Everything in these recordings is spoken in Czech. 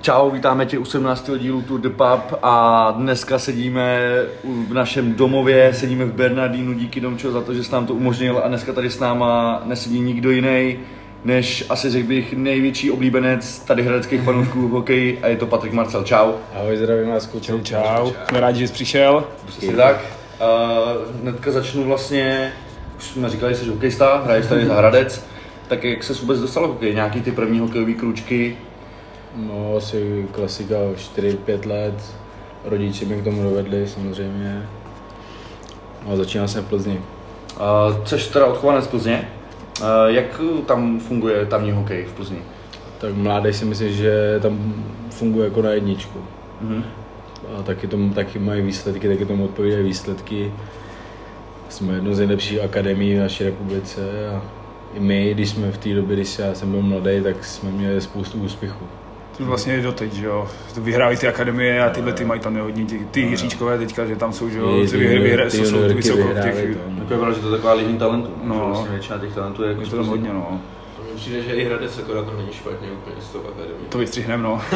Čau, vítáme tě u 17. dílu Tour de Pub a dneska sedíme v našem domově, sedíme v Bernardínu, díky Domčo za to, že jsi nám to umožnil a dneska tady s náma nesedí nikdo jiný, než asi řekl bych největší oblíbenec tady hradeckých fanoušků v hokeji a je to Patrik Marcel. Čau. Ahoj, zdravím vás, kluci. Čau, čau. Jsme rádi, že jsi přišel. Přesně tak. Uh, hnedka začnu vlastně, už jsme říkali, že jsi hokejista, hraješ tady za Hradec, tak jak se vůbec dostal k hokeji? Nějaký ty první hokejové kručky, No, asi klasika 4-5 let. Rodiče mě k tomu dovedli samozřejmě. No, začínal jsem v Plzni. Uh, což teda odchovanec z Plzně. Uh, jak tam funguje tamní hokej v Plzni? Tak mládež si myslím, že tam funguje jako na jedničku. Mhm. A taky, tomu, taky mají výsledky, taky tomu odpovídají výsledky. Jsme jednou z nejlepších akademií v naší republice a i my, když jsme v té době, když já jsem byl mladý, tak jsme měli spoustu úspěchů. To vlastně doteď, že jo. To vyhrávají ty akademie a tyhle ty mají tam hodně ty, ty Jiříčkové teďka, že tam jsou, že jo, Ty- ty ty vyhry, vyhry, ty jsou, jsou juniorky vysoko vyhrávají těch, to. Jako je pravda, že to je taková líhní talentů. No. Vlastně většina těch talentů je jako je to tam Plzně. hodně, no. Přijde, že i Hradec akorát to není špatně úplně z toho akademie. To vystřihnem, no.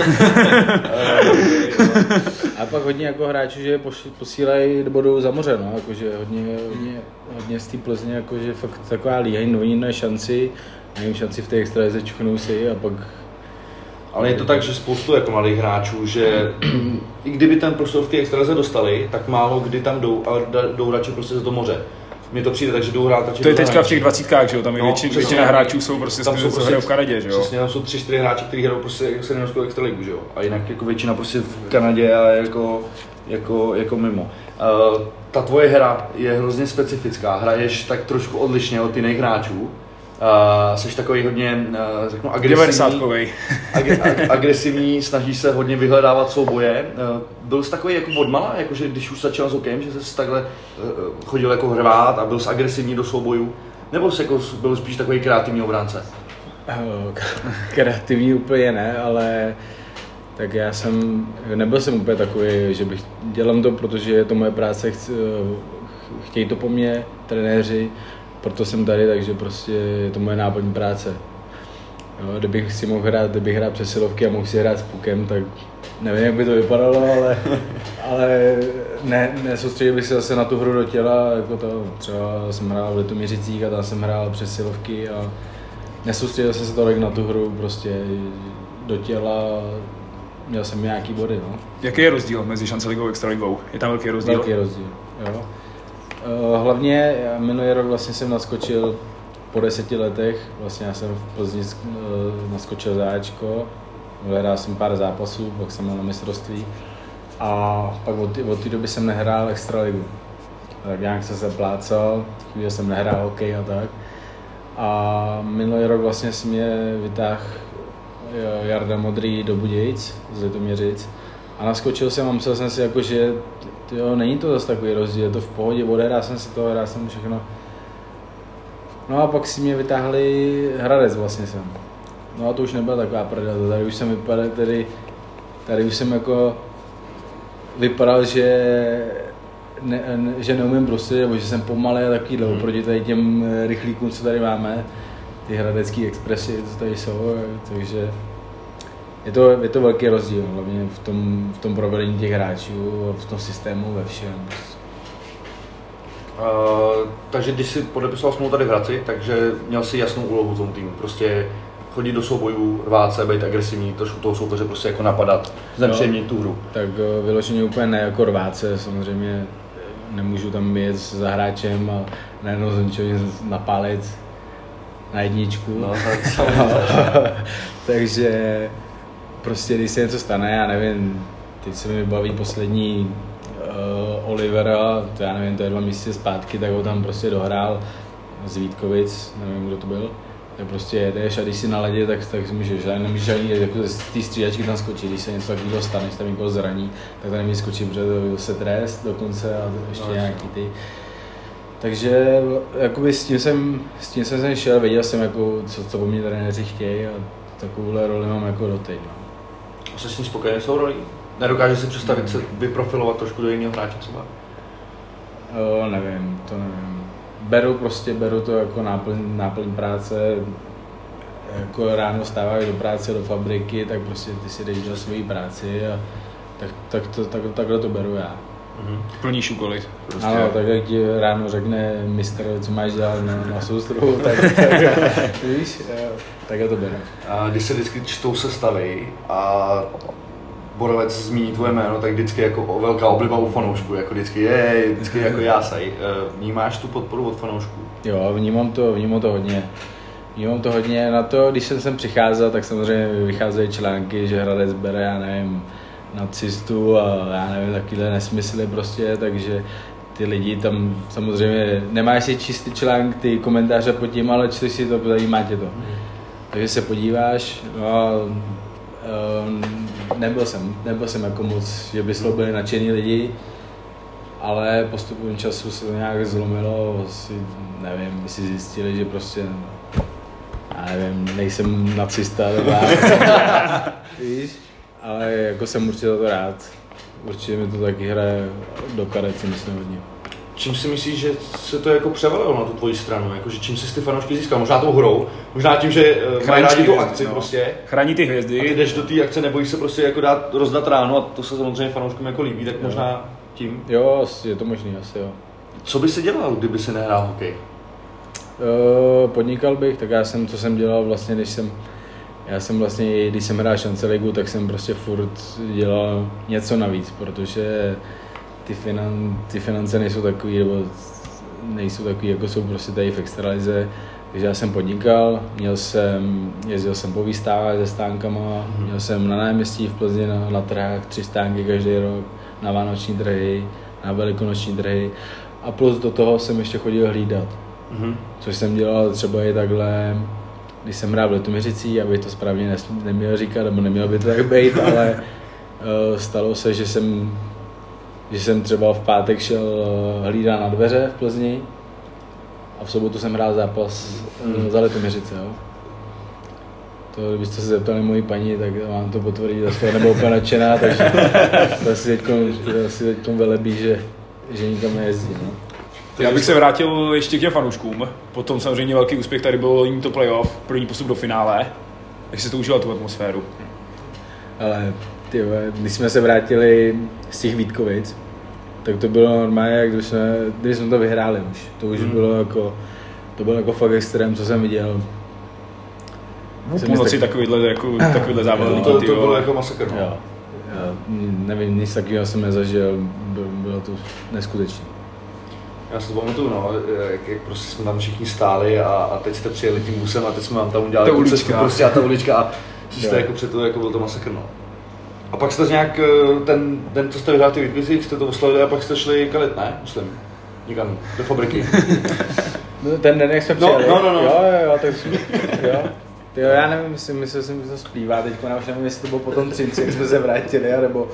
A pak hodně jako hráčů, že posílají nebo jdou za moře, no, jakože hodně, hodně, hodně z té Plzně, jakože fakt taková líheň, oni šanci, mají šanci v té extralize čuchnou si a pak Ale je to tak, že spoustu jako mladých hráčů, že i kdyby ten prostor v té extralize dostali, tak málo kdy tam jdou, ale da- jdou radši prostě do moře. Mně to přijde tak, že jdou hrát radši To je teďka v zahraničí. těch dvacítkách, že jo, tam je No, větši, přesně. většina hráčů jsou prostě, Tam jsou prostě v Kanadě, že jo. Přesně, tam jsou tři, čtyři hráči, kteří hrajou prostě jako seniorskou extraligu, že jo. A jinak jako většina prostě v Kanadě a jako, jako, jako mimo. Uh, ta tvoje hra je hrozně specifická, hraješ tak trošku odlišně od jiných hráčů. Uh, jsi takový hodně, uh, řeknu, agresivní, 90 ag- ag- agresivní, snažíš se hodně vyhledávat souboje. Uh, byl jsi takový jako odmala, jakože když už začal s hokejem, že jsi takhle uh, chodil jako hrvát a byl jsi agresivní do soubojů? Nebo jsi jako, byl spíš takový kreativní obránce? eh, kreativní úplně ne, ale tak já jsem, nebyl jsem úplně takový, že bych, dělám to, protože je to moje práce, chci, chtějí to po mně, trenéři, proto jsem tady, takže prostě je to moje náplň práce. Jo, kdybych si mohl hrát, kdybych hrát přesilovky a mohl si hrát s pukem, tak nevím, jak by to vypadalo, ale, ale ne, nesoustředil bych se zase na tu hru do těla, jako to, třeba jsem hrál v Litoměřicích a tam jsem hrál přesilovky a nesoustředil jsem se tolik na tu hru, prostě do těla, měl jsem nějaký body, no. Jaký je rozdíl mezi šanceligou a extraligou? Je tam velký rozdíl? Velký rozdíl, jo. Eh, Hlavně já minulý rok vlastně jsem naskočil po deseti letech, vlastně já jsem v Plzni eh, naskočil za Ačko, hrál jsem pár zápasů, pak jsem byl na mistrovství a pak od, té- doby jsem nehrál extraligu. Tak nějak jsem se plácal, chvíli jsem nehrál hokej a tak. A minulý rok vlastně si mě vytáhl eh, Jarda Modrý do Budějic z Litoměřic a naskočil jsem a myslel jsem si jako, že jo, není to zase takový rozdíl, je to v pohodě, odehrál jsem si to, hrál jsem všechno. No a pak si mě vytáhli Hradec vlastně jsem. No a to už nebyla taková prdel, tady už jsem vypadal, tady, tady už jsem jako vypadal, že ne, ne, že neumím prostě, nebo že jsem pomalý a takovýhle, Hmm. oproti tady těm rychlíkům, co tady máme, ty hradecký expresy, co tady jsou, takže je to, je to velký rozdíl, hlavně v tom, v tom provedení těch hráčů, v tom systému, ve všem. Uh, takže když si podepisoval smlouvu tady v Hradci, takže měl si jasnou úlohu v tom týmu. Prostě chodit do soubojů, rvát se, být agresivní, trošku toho soupeře prostě jako napadat, znepříjemnit tu hru. Tak eh, vyloženě úplně ne jako rváce, samozřejmě eh, nemůžu tam jet za hráčem a najednou zničovat napálit na jedničku. No, tak samozřejmě. Takže prostě když se něco stane, já nevím, teď se mi baví poslední uh, Olivera, to já nevím, to je dva měsíce zpátky, tak ho tam prostě dohrál z Vítkovic, nevím, kdo to byl. Tak prostě jedeš a když si na ledě, tak, tak můžeš, ale nemůžeš ani jako z té střídačky tam skočit, když se něco takového stane, když tam někoho zraní, tak tam nemůžeš skočit, protože to je se trest dokonce a ještě No, nějaký ty. Takže jakoby s tím jsem, s tím jsem sem šel, věděl jsem, jako, co, co po mě trenéři chtějí a takovouhle roli mám jako doteď. No. Jsi s tím spokojený s rolí? Nedokáže si představit se vyprofilovat trošku do jiného hráče třeba? O, nevím, to nevím. Beru prostě, beru to jako náplň, náplň práce. jako ráno stáváš do práce, do fabriky, tak prostě ty si jdeš do svojí práci a tak, tak to, tak, takhle to beru já. Plníš úkoly. Prostě. Ano, tak jak ti ráno řekne mistr, co máš dělat na, na soustruhu, tak, tak víš, jo, takhle to beru. A když se vždycky čtou sestavy a Borovec zmíní tvoje jméno, tak vždycky jako velká obliba u fanoušků, jako vždycky je, vždycky jako jásaj. Eh, Vnímáš tu podporu od fanoušků? Jo, vnímám to, vnímám to hodně. Vnímám to hodně na to, když jsem sem přicházel, tak samozřejmě vycházejí články, že Hradec bere, já nevím, nacistu a já nevím, takovýhle nesmysly prostě, takže ty lidi tam samozřejmě, nemáš si čistý článek, ty komentáře pod tím, ale čteš si to, zajímá tě to. Takže se podíváš, no a ehm, nebyl jsem, nebyl jsem jako moc, že by z toho byli nadšení lidi, ale postupem času se to nějak zlomilo, asi, nevím, si zjistili, že prostě, já nevím, nejsem nacista, nebo víš, ale jako jsem určitě za to rád. Určitě mi to taky hraje do karet, si myslím hodně. Čím si myslíš, že se to jako převalilo na tu tvoji stranu? Jako, že čím jsi ty fanoušky získal? Možná tou hrou, možná tím, že uh, mají Chrání rádi ty tu hvězdy, akci no. prostě. Chrání ty A ty hvězdy. jdeš do té akce, nebojíš se prostě jako dát, rozdat ráno a to se samozřejmě fanouškům jako líbí, tak možná tím. Jo, je to možný, asi jo. Co by si dělal, kdyby si nehrál hokej? Uh, podnikal bych, tak já jsem, co jsem dělal vlastně, když jsem, já jsem vlastně, když jsem hrál šance ligu, tak jsem prostě furt dělal něco navíc, protože ty, finan, ty finance nejsou takový, nebo nejsou takový, jako jsou prostě tady v extralize, takže já jsem podnikal, měl jsem, jezdil jsem po výstavách se stánkama, měl jsem na náměstí v Plzni na, na trhách tři stánky každý rok, na vánoční trhy, na velikonoční trhy a plus do toho jsem ještě chodil hlídat. Mhm. Což jsem dělal třeba i takhle, když jsem hrál v Letoměřicí, aby to správně nes, neměl říkat, nebo neměl by to tak být, ale uh, stalo se, že jsem, že jsem třeba v pátek šel uh, hlídat na dveře v Plzni a v sobotu jsem hrál zápas uh, za Letoměřice, jo. To, kdybyste se zeptali mojí paní, tak vám to potvrdí, zase to nebyla úplně nadšená, takže to asi teď, to asi teď velebí, že, že nikam nejezdí. No. Já bych se vrátil ještě k těm fanouškům. Potom samozřejmě velký úspěch tady bylo loni to playoff, první postup do finále. Jak jsi to užíval tu atmosféru? Ale ty když jsme se vrátili z těch Vítkovic, tak to bylo normálně, jak když jsme, když jsme to vyhráli už. To už bylo jako, to bylo jako fakt extrém, co jsem viděl. No, Jsem půlnoci myslel- takovýhle, jako, takovýhle závod. Jo, To, to jo. bylo jako masakr. no. Jo. Já nevím, nic takového jsem nezažil, Byl- bylo to neskutečné. Já si to pamatuju, no, jak, jak prostě jsme tam všichni stáli a, a teď jste přijeli tím busem a teď jsme vám tam udělali Ta ulička. cestu prostě a ta ulička a jste jako před to, jako byl to masakr, no. A pak jste nějak, eh, ten den, co jste vyhráli ty Vítkovici, jste to oslavili a pak jste šli kalit, ne? Myslím. Někam, do fabriky. No, ten den, jak jsme No, přijeli. no, no, no. Jo, jo, jo, tak jsme, jo. Ty Jo, já nevím, myslím, myslel jsem, že to splývá teď, já už nevím, jestli to bylo potom Třinci, jak jsme se vrátili, nebo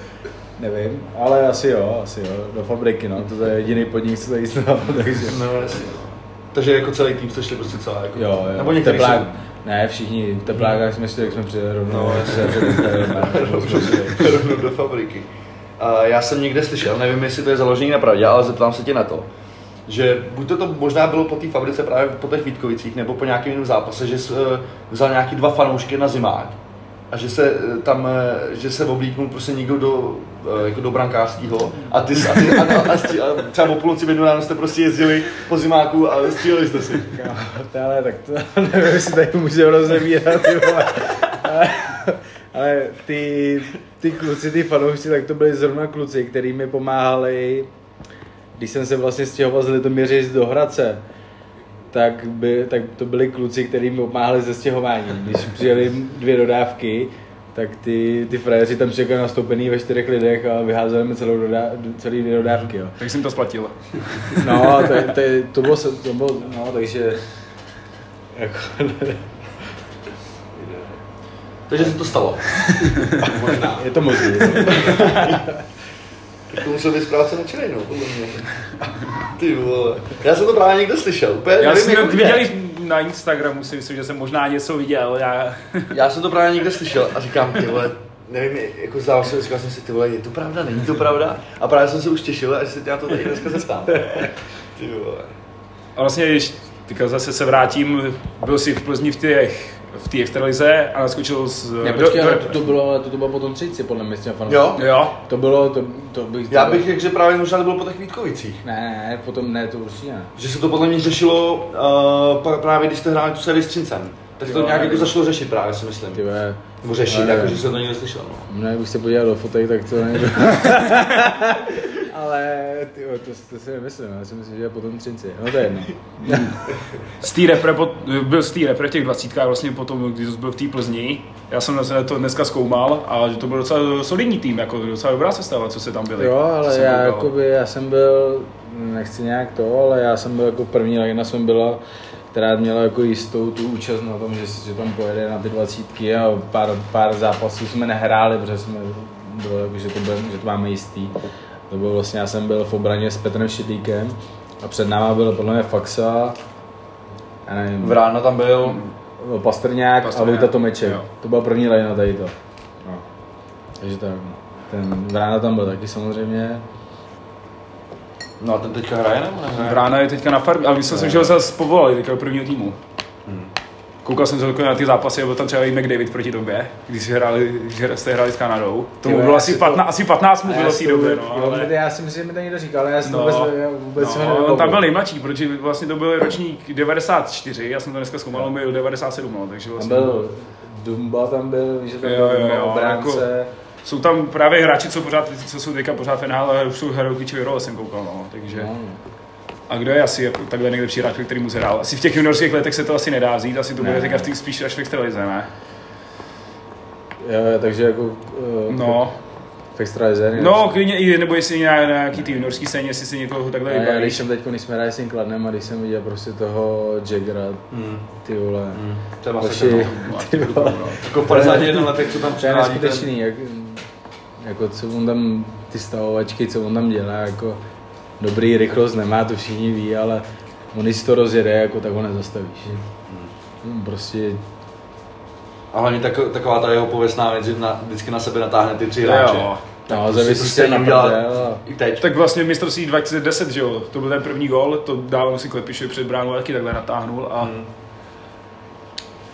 nevím, ale asi jo, asi jo, do fabriky, no, to je jediný podnik, co tady znal, takže. No, jasně. Takže jako celý tým jste šli prostě celá, jako, Jo, jo. nebo některý Teplák, jsou- ne, všichni, v teplákách jsme šli, jak jsme přijeli rovnou. No, jasně. rovnou do fabriky. A já jsem někde slyšel, nevím, jestli to je založený na pravdě, ale zeptám se tě na to, že buď to, to možná bylo po té fabrice právě po těch Vítkovicích, nebo po nějakém jiném zápase, že jsi, eh, vzal nějaký dva fanoušky na zimák a že se eh, tam, eh, že se oblíknul prostě někdo do, eh, jako do brankářského a ty, a, ty, a, a, a, stí- a, třeba o půlnoci v jednu ráno jste prostě jezdili po zimáku a stříleli jste si. To ale tak to nevím, jestli tady můžeme rozebírat, ale, ale ty, ty kluci, ty fanoušci, tak to byli zrovna kluci, který mi pomáhali, když jsem se vlastně stěhoval z Litoměřic do Hradce, tak, by, tak to byli kluci, kteří mi pomáhali se stěhováním. Když přijeli dvě dodávky, tak ty, ty frajeři tam čekali nastoupený ve čtyřech lidech a vyházeli mi celou dodá, celý dvě dodávky. Jo. Tak jsem to splatil. No, to, to, to, bylo, se- to bylo, no, takže jako, Takže se to stalo. Možná. je to možné. To musel být správce nadšenej, no, podle mě. Ty vole. Já jsem to právě někde slyšel. Úplně Já nevím, jsem viděl na Instagramu, si myslím, že jsem možná něco viděl. Já... Já jsem to právě někde slyšel a říkám, ty vole, nevím, jako zdál se, říkal jsem si, ty vole, je to pravda, není to pravda? A právě jsem se už těšil, až se tě na to tady dneska zeptám. Ty vole. A vlastně, když teďka zase se vrátím, byl jsi v Plzni v těch v té extralize a naskočil z... Ne, do- počkej, do- ale to, to, bylo, to, to bylo potom třici, podle mě, s těma fanoušky. Jo? Jo, To bylo, to, to bych... Já bych řekl, že právě možná to bylo po těch Vítkovicích. Ne, ne, ne, potom ne, to určitě ne. Že se to podle mě řešilo uh, právě, když jste hráli tu sérii s Třincem. Tak to Jo, nějak jako zašlo řešit právě, si myslím. Ty Nebo řešit, Ale jako, nevím. že jsem to nikdy slyšel. No. Ne, bych se podíval do fotek, tak to nejde. Ale ty, to, to si nemyslím, já si myslím, že je potom třinci. No to je jedno. z té repre, pot- byl z té repre v těch dvacítkách vlastně potom, když byl v té Plzni. Já jsem na to dneska zkoumal a že to byl docela solidní tým, jako docela dobrá sestava, co se tam byli. Jo, ale já, jakoby, já jsem byl, nechci nějak to, ale já jsem byl jako první lajna jsem byla, která měla jako jistou tu účast na tom, že, že tam pojede na ty dvacítky a pár, pár zápasů jsme nehráli, protože jsme bylo, jako, že, to byl, že to máme jistý. To bylo vlastně, já jsem byl v obraně s Petrem Šidlíkem a před náma byl podle mě Faxa, já nevím, Vrána tam byl, Pastrňák, Pastrňák, a Vojta Tomeček. jo. To byla první lajna tady to. No. Takže tak, no. ten Vrána tam byl taky samozřejmě. no a ten teďka hraje nebo nehraje? Vrána je teďka na farmě, ale myslel jsem, že ho zase povolali teďka do prvního týmu. Koukal jsem se na ty zápasy byl tam třeba i McDavid proti tobě, když jsi hráli, že jste hráli s Kanadou. Ty bylo asi si 15, to- asi 15 mu bylo v si té to době, no, ale... Já si myslím, že mi to někdo říkal, ale já to No, vůbec, já vůbec ho no, on tam byl nejmladší, protože vlastně to byl ročník 94, já jsem to dneska zkoumal, on byl 97, no, takže Tam vlastně... byl Dumba tam byl, víš, že tam Jo, byl jo, Dumba, jo, obránce. Jsou tam právě hráči, co, pořád, co jsou teďka pořád v NHL, ale už jsou hrajou klíčové role, jsem koukal, no, takže... No. A kdo je asi jako takhle nejlepší hráč, který mu hrál? Asi v těch juniorských letech se to asi nedá vzít, asi to bude Ne. teďka v těch spíš až v extralize, ne? Jo, takže jako uh, No, v extralize. no, klidně i, nebo jestli na nějaký ty juniorský scéně, jestli si někoho takhle Já, já, když vybavíš. jsem teď, když jsme hráli s tím Kladnem a když jsem viděl prostě toho Jaggera, Hmm. ty vole. Hmm. To je no. ty vole. Jako v 51 letech, co tam To je neskutečný, jak, jako co on tam, ty stavovačky, co on tam dělá, jako dobrý rychlost nemá, to všichni ví, ale on když si to rozjede, jako tak ho nezastavíš. Hmm. Prostě, A hlavně tak, taková ta jeho pověstná věc, že na, vždycky na sebe natáhne ty tři hráče. Jo. no, to zavěsí si prostě se na prdel I teď. Tak vlastně v mistrovství 2010, že jo, to byl ten první gol, to dával si Klepišovi před bránou a taky takhle natáhnul a Hmm.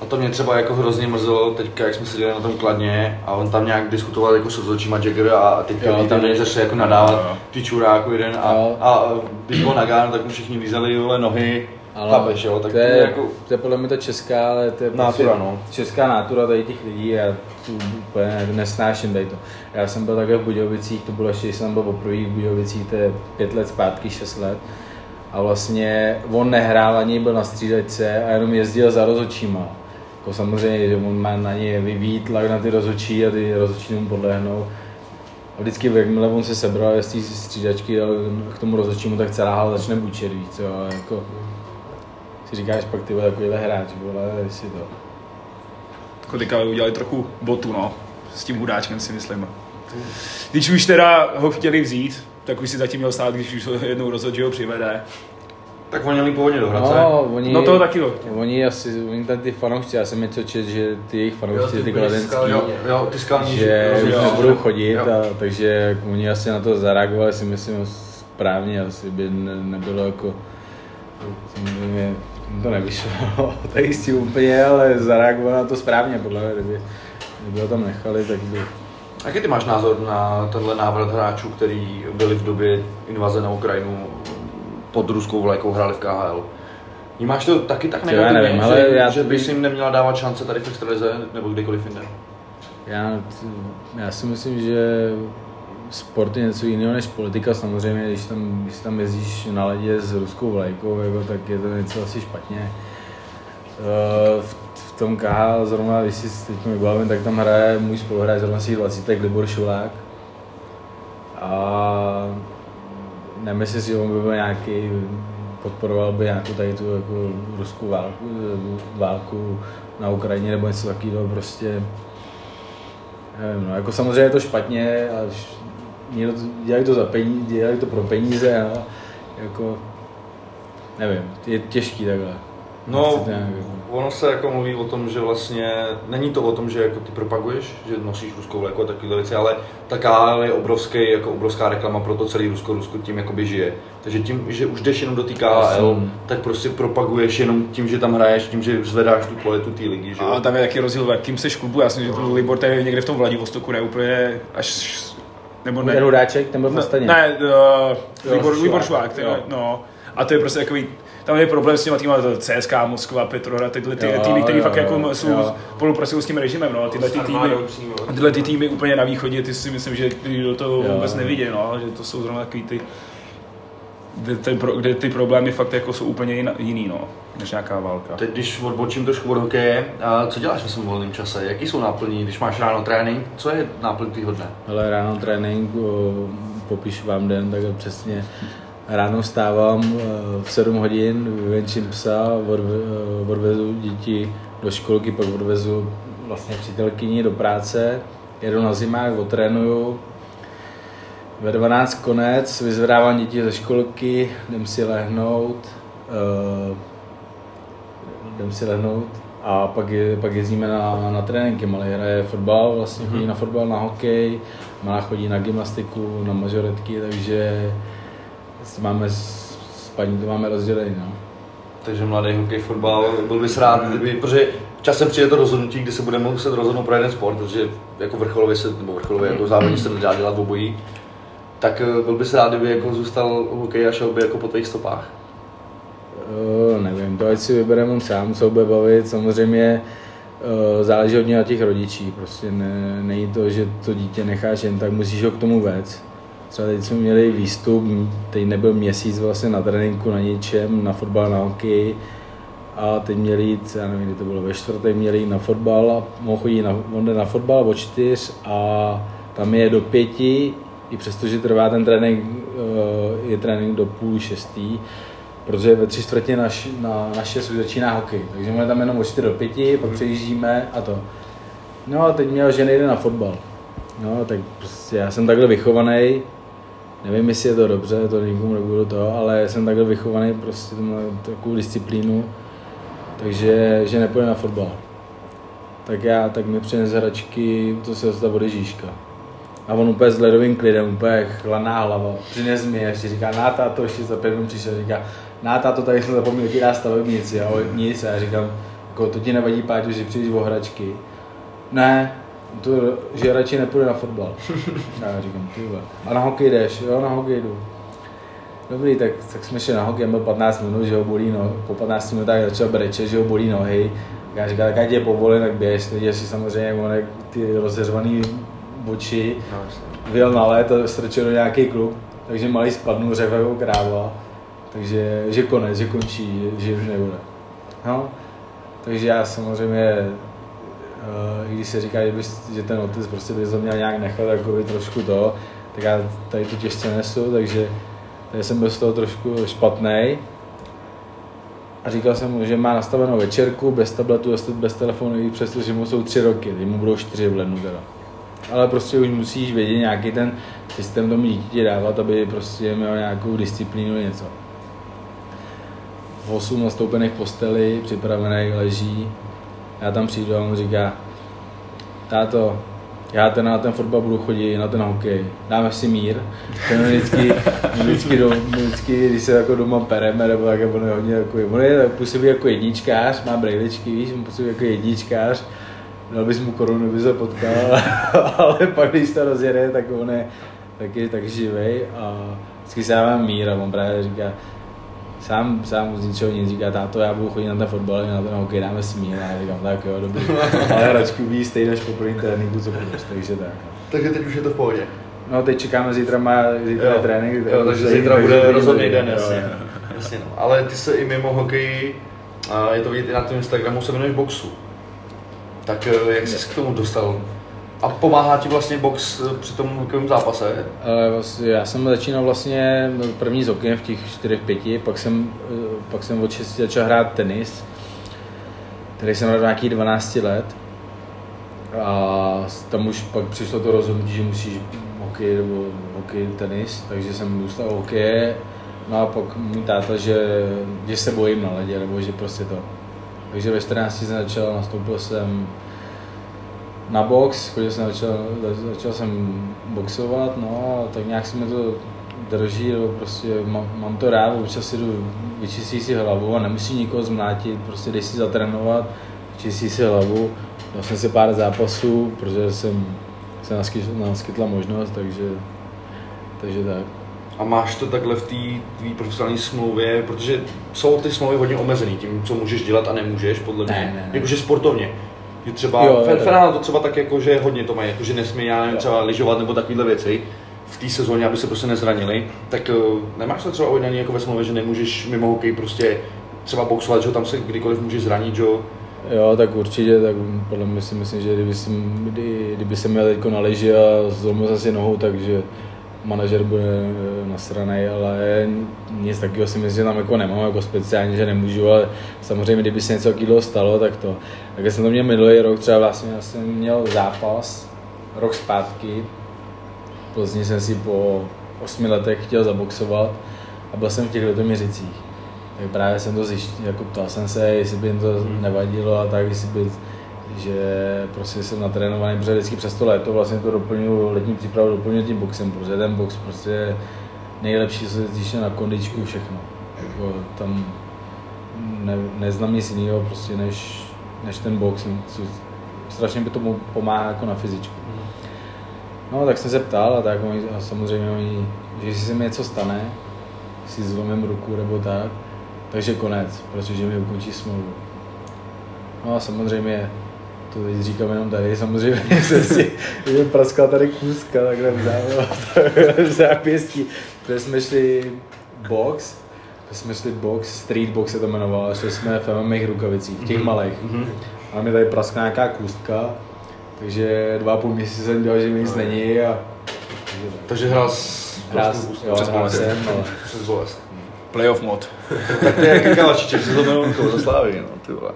A to mě třeba jako hrozně mrzelo teďka, jak jsme seděli na tom kladně a on tam nějak diskutoval jako s rozhodčíma Jagger a teďka Jo, jo, tam není začali jako Jo, nadávat jo. ty čuráku jeden a, Jo. a, a když byl Nagán, tak mu všichni lízali vole nohy, Ale chápeš jo, tak to, je, jako, to je podle mě to česká, ale to je Nátura, prostě no. česká nátura tady těch lidí a já tu úplně nesnáším tady to. Já jsem byl také v Budějovicích, to bylo ještě, jsem byl poprvé v Budějovicích, to je pět let zpátky, šest let. A vlastně on nehrál ani byl na střídačce a jenom jezdil za rozhodčíma. Jako samozřejmě, že on má na ně vyvíjí tlak na ty rozhodčí a ty rozhodčí mu podlehnou. A vždycky, jakmile on se sebral z té střídačky dal k tomu rozhodčímu, tak celá hala začne bučet, víc, co, ale jako si říkáš pak ty vole, takovýhle hráč, vole, jestli to. teďka udělali trochu botu, no, s tím hudáčkem si myslím. Když už teda ho chtěli vzít, tak už si zatím měl stát, když už jednou rozhodl, že ho přivede. Tak oni měli původně do Hradce. No, oni, No to taky jo. Oni asi, oni tam ty fanoušci, já jsem něco čet, že ty jejich fanoušci, ty kladenský. Jo, jo, ty skalní že už jo. nebudou chodit, Jo. a, takže oni asi na to zareagovali, si myslím správně, asi by ne, nebylo jako, samozřejmě to nevyšlo, tak jistě úplně, ale zareagovali na to správně, podle mě, kdyby, kdyby ho tam nechali, tak by, Jaký ty máš názor na tenhle návrat hráčů, který byli v době invaze na Ukrajinu pod ruskou vlajkou hráli v KHL? Vnímáš to taky tak Já nevím, negativně, ale že, já že bys jim neměla dávat šance tady v extralize nebo kdykoliv jinde? Já, já si myslím, že sport je něco jiného než politika. Samozřejmě, když tam, když tam jezdíš na ledě s ruskou vlajkou, jako, tak je to něco asi špatně. Eh, V, v tom KH zrovna, když si teď vybavím, tak tam hraje můj spoluhráč zrovna těch 20, Libor Šulák. A nemyslím si, že on by byl nějaký, podporoval by nějakou tady tu jako ruskou válku, válku na Ukrajině nebo něco takového, prostě Nevím, no, jako samozřejmě je to špatně, ale někdo to, dělají to za peníze, dělají to pro peníze, no, jako, nevím, je těžký takhle. No, jako- ono se jako mluví o tom, že vlastně není to o tom, že jako ty propaguješ, že nosíš ruskou vlajku a takové věci, ale ta KHL je obrovský, jako obrovská reklama pro to celý Rusko, Rusko tím jakoby žije. Takže tím, že už jdeš jenom do té KHL, Jasně. tak prostě propaguješ jenom tím, že tam hraješ, tím, že zvedáš tu kvalitu té ligy, že jo? A tam je taky rozdíl, v jakým seš klubu. Já si myslím, že to Libor tady někde v tom Vladivostoku, ne úplně až... Nebo ne, Ten Hudáček, ten byl v ne, Astaně. ne uh, Libor. Libor Švák, ten, Jo. no. A to je prostě takový, tam je problém s těma týma, CSK, Moskva, Petrohrad, tyhle ty Jo, týmy, které jo, fakt jako jo. jsou spolupracují s tím režimem, no. A tyhle ty týmy, tyhle ty týmy úplně na východě, ty si myslím, že ty do toho Jo. vůbec nevidí, no. Že to jsou zrovna takový ty, kde, ten, pro- kde ty problémy fakt jako jsou úplně jiná- jiný, no, než nějaká válka. Teď, když odbočím trošku od hokeje, a co děláš ve svém volném čase? Jaký jsou náplní, když máš ráno trénink? Co je náplň tvýho dne? Ale ráno trénink, o, popíšu vám den, tak přesně ráno vstávám o, v 7 hodin, vyvenčím psa, o, odvezu děti do školky, pak odvezu vlastně přítelkyni do práce, jedu na zimák, otrénuju, ve 12 konec, vyzvedávám děti ze školky, jdem si lehnout, uh, jdem si lehnout a pak, je, pak jezdíme na, na tréninky. Malý hraje fotbal, vlastně chodí na fotbal, na hokej, malá chodí na gymnastiku, na majoretky, takže máme s, s paní to máme rozdělený. No. Takže mladý hokej, fotbal, byl bys rád, kdyby, protože časem přijde to rozhodnutí, kdy se budeme muset rozhodnout pro jeden sport, protože jako vrcholově se, nebo vrcholově jako závodní se nedá dělat obojí, tak eh, byl bys rád, kdyby jako zůstal u hokeje a šel by jako po tvých stopách. Uh, nevím, to ať si vybereme on sám, co bude bavit. Samozřejmě uh, záleží hodně na těch rodičích. Prostě ne, není to, že to dítě necháš jen tak, musíš ho k tomu vést. Třeba teď jsme měli výstup, teď nebyl měsíc vlastně na tréninku, na ničem, na fotbal, na hokej. A teď měli jít, já nevím, kdy to bylo, ve čtvrtek měli jít na fotbal a mohl chodit na, on jde na fotbal o čtyř a tam je do pěti, i přesto, že trvá ten trénink, eh, je trénink do půl šestý, protože ve tři čtvrtě na, š- na, na šest už začíná hokej. Takže máme tam jenom od 4 do 5, pak přejíždíme a to. No a teď měl, že nejde na fotbal. No, tak prostě já jsem takhle vychovaný, nevím, jestli je to dobře, to nikomu nebudu to, ale jsem takhle vychovaný, prostě to má takovou disciplínu, takže že nepůjde na fotbal. Tak já, tak mi přines hračky, to se dostal od Ježíška. A on úplně s ledovým klidem, úplně chladná hlava. Přines mi, ještě říká, na táto, ještě za pět minut přišel, říká, na táto, tady jsem zapomněl, jaký dá stavebnici, a nic, a já říkám, jako, to ti nevadí, Páťo, že přijdeš o hračky. Ne, to, že radši nepůjde na fotbal. A já říkám, ty. A na hokej jdeš, jo, na hokej jdu. Dobrý, tak, tak jsme šli na hokej, byl 15 minut, že ho bolí no, po 15 minutách začal breče, že ho bolí nohy. Tak já říkal, tak ať je povolen, tak běž, teď si samozřejmě, on, jak ty rozheřvaný oči, No, vyjel na let a strčil do nějaký klub, takže malý spadnul, řekl jako kráva, takže že konec, že končí, že, že už nebude. No, takže já samozřejmě, i když se říká, že, bys, že ten otec prostě by to měl nějak nechat jako by trošku to, tak já tady to těžce nesu, takže tady jsem byl z toho trošku špatný. A říkal jsem mu, že má nastavenou večerku, bez tabletu, bez, telefonu, i přesto, že mu jsou tři roky, teď mu budou čtyři v lednu teda. Ale prostě už musíš vědět nějaký ten systém tomu dítěti dávat, aby prostě měl nějakou disciplínu něco. V 8 nastoupených posteli, připravený, leží. Já tam přijdu a on říká, táto, já ten na ten fotbal budu chodit, na ten hokej, dáme si mír. Ten vždycky, vždycky, do, vždycky, když se jako doma pereme, nebo tak, on je hodně jako, on je, působí jako jedničkář, má brejličky, víš, on působí jako jedničkář, dal bys mu korunu, by se potkal, ale pak když to rozjede, tak on je taky tak živej a vždycky se dává mír a on právě říká, sám, sám z ničeho nic říká, táto, já budu chodit na ten fotbal, na ten hokej, dáme si mír. A já říkám, tak jo, dobrý. Ale hračku víc, stejně než po prvním tréninku, co půjdeš, takže tak. no. Takže teď už je to v pohodě. No teď čekáme, zítra má zítra je trénink. jo, takže zítra bude rozhodný den, jo, jasně. jo. jasně no. Ale ty se i mimo hokej, a je to vidět i na tom Instagramu, se věnuješ boxu. Tak eh, jak jsi k tomu dostal? A pomáhá ti vlastně box při tom hokejovém zápase? Vlastně, já jsem začínal vlastně první s hokejem v těch 4-5, pak jsem, eh, pak jsem od 6 začal hrát tenis, který jsem hrál nějakých 12 let. A tam už pak přišlo to rozhodnutí, že musíš hokej nebo hokej, tenis, takže jsem zůstal u hokeje. No a pak můj táta, že, že se bojím na ledě, nebo že prostě to. Takže ve 14 jsem začal, nastoupil jsem na box, chodil jsem, začal, začal jsem boxovat, no a tak nějak se mi to drží, no, prostě mám, mám to rád, občas si jdu, vyčistí si hlavu a nemusí nikoho zmlátit, prostě jdeš si zatrénovat, vyčistí si hlavu, dal jsem si pár zápasů, protože jsem se naskytla, naskytla možnost, takže, takže tak. A máš to takhle v té tvý profesionální smlouvě, protože jsou ty smlouvy hodně omezený tím, co můžeš dělat a nemůžeš, podle mě. Ne, ne, ne. Jakože sportovně. Je třeba, Jo, jo, jo. To třeba tak jako, že hodně to mají, jako, že nesmí, já nevím, třeba lyžovat nebo takovéhle věci v té sezóně, aby se prostě nezranili, tak uh, nemáš to třeba uvedený jako ve smlouvě, že nemůžeš mimo hokej prostě třeba boxovat, že tam se kdykoliv můžeš zranit, že jo. Jo, tak určitě, tak podle mě si myslím, že kdyby jsem, kdy, kdyby jsem měl teďko na lyži a zlomil jsem si nohu, takže manažer bude eh, nasranej, ale nic takového si myslím, že tam jako nemám jako speciálně, že nemůžu, ale samozřejmě kdyby se něco takového stalo, tak to. Tak jsem to měl minulý rok, třeba vlastně já jsem měl zápas rok zpátky, v Plzni jsem si po osmi letech chtěl zaboxovat a byl jsem v těch letoměřicích. Tak právě jsem to zjištěl, jako ptal jsem se, jestli by jim to nevadilo a tak, jestli by, že prostě jsem natrénovaný, protože vždycky přes to léto vlastně to doplňuji, letní přípravu doplňuji tím boxem, protože ten box prostě je nejlepší, co se týče na kondičku všechno. Jako tam ne, neznám nic jiného prostě než, než ten box, co, strašně by tomu pomáhá jako na fyzičku. No, tak jsem se ptal a tak oni, a samozřejmě oni, že jestli se mi něco stane, si zlomím ruku nebo tak, takže konec, protože mi ukončí smlouvu. No a samozřejmě, to teď říkám jenom tady, samozřejmě jsem si že praskal tady kůzka takhle v zá- v zápěstí, protože jsme šli box, jsme šli box, street box se to jmenovalo, šli jsme v MMA rukavicích, v těch malých. A mi tady praskla nějaká kůstka, takže dva a půl měsíce jsem dělal, že mi nic není a takže tak. Takže hrál s Hrál, jo, přes hrál bolest. jsem, ale Přes bolest. Playoff mod. Tak to je jak Kalačiček, se to za Slávy, no, ty vole.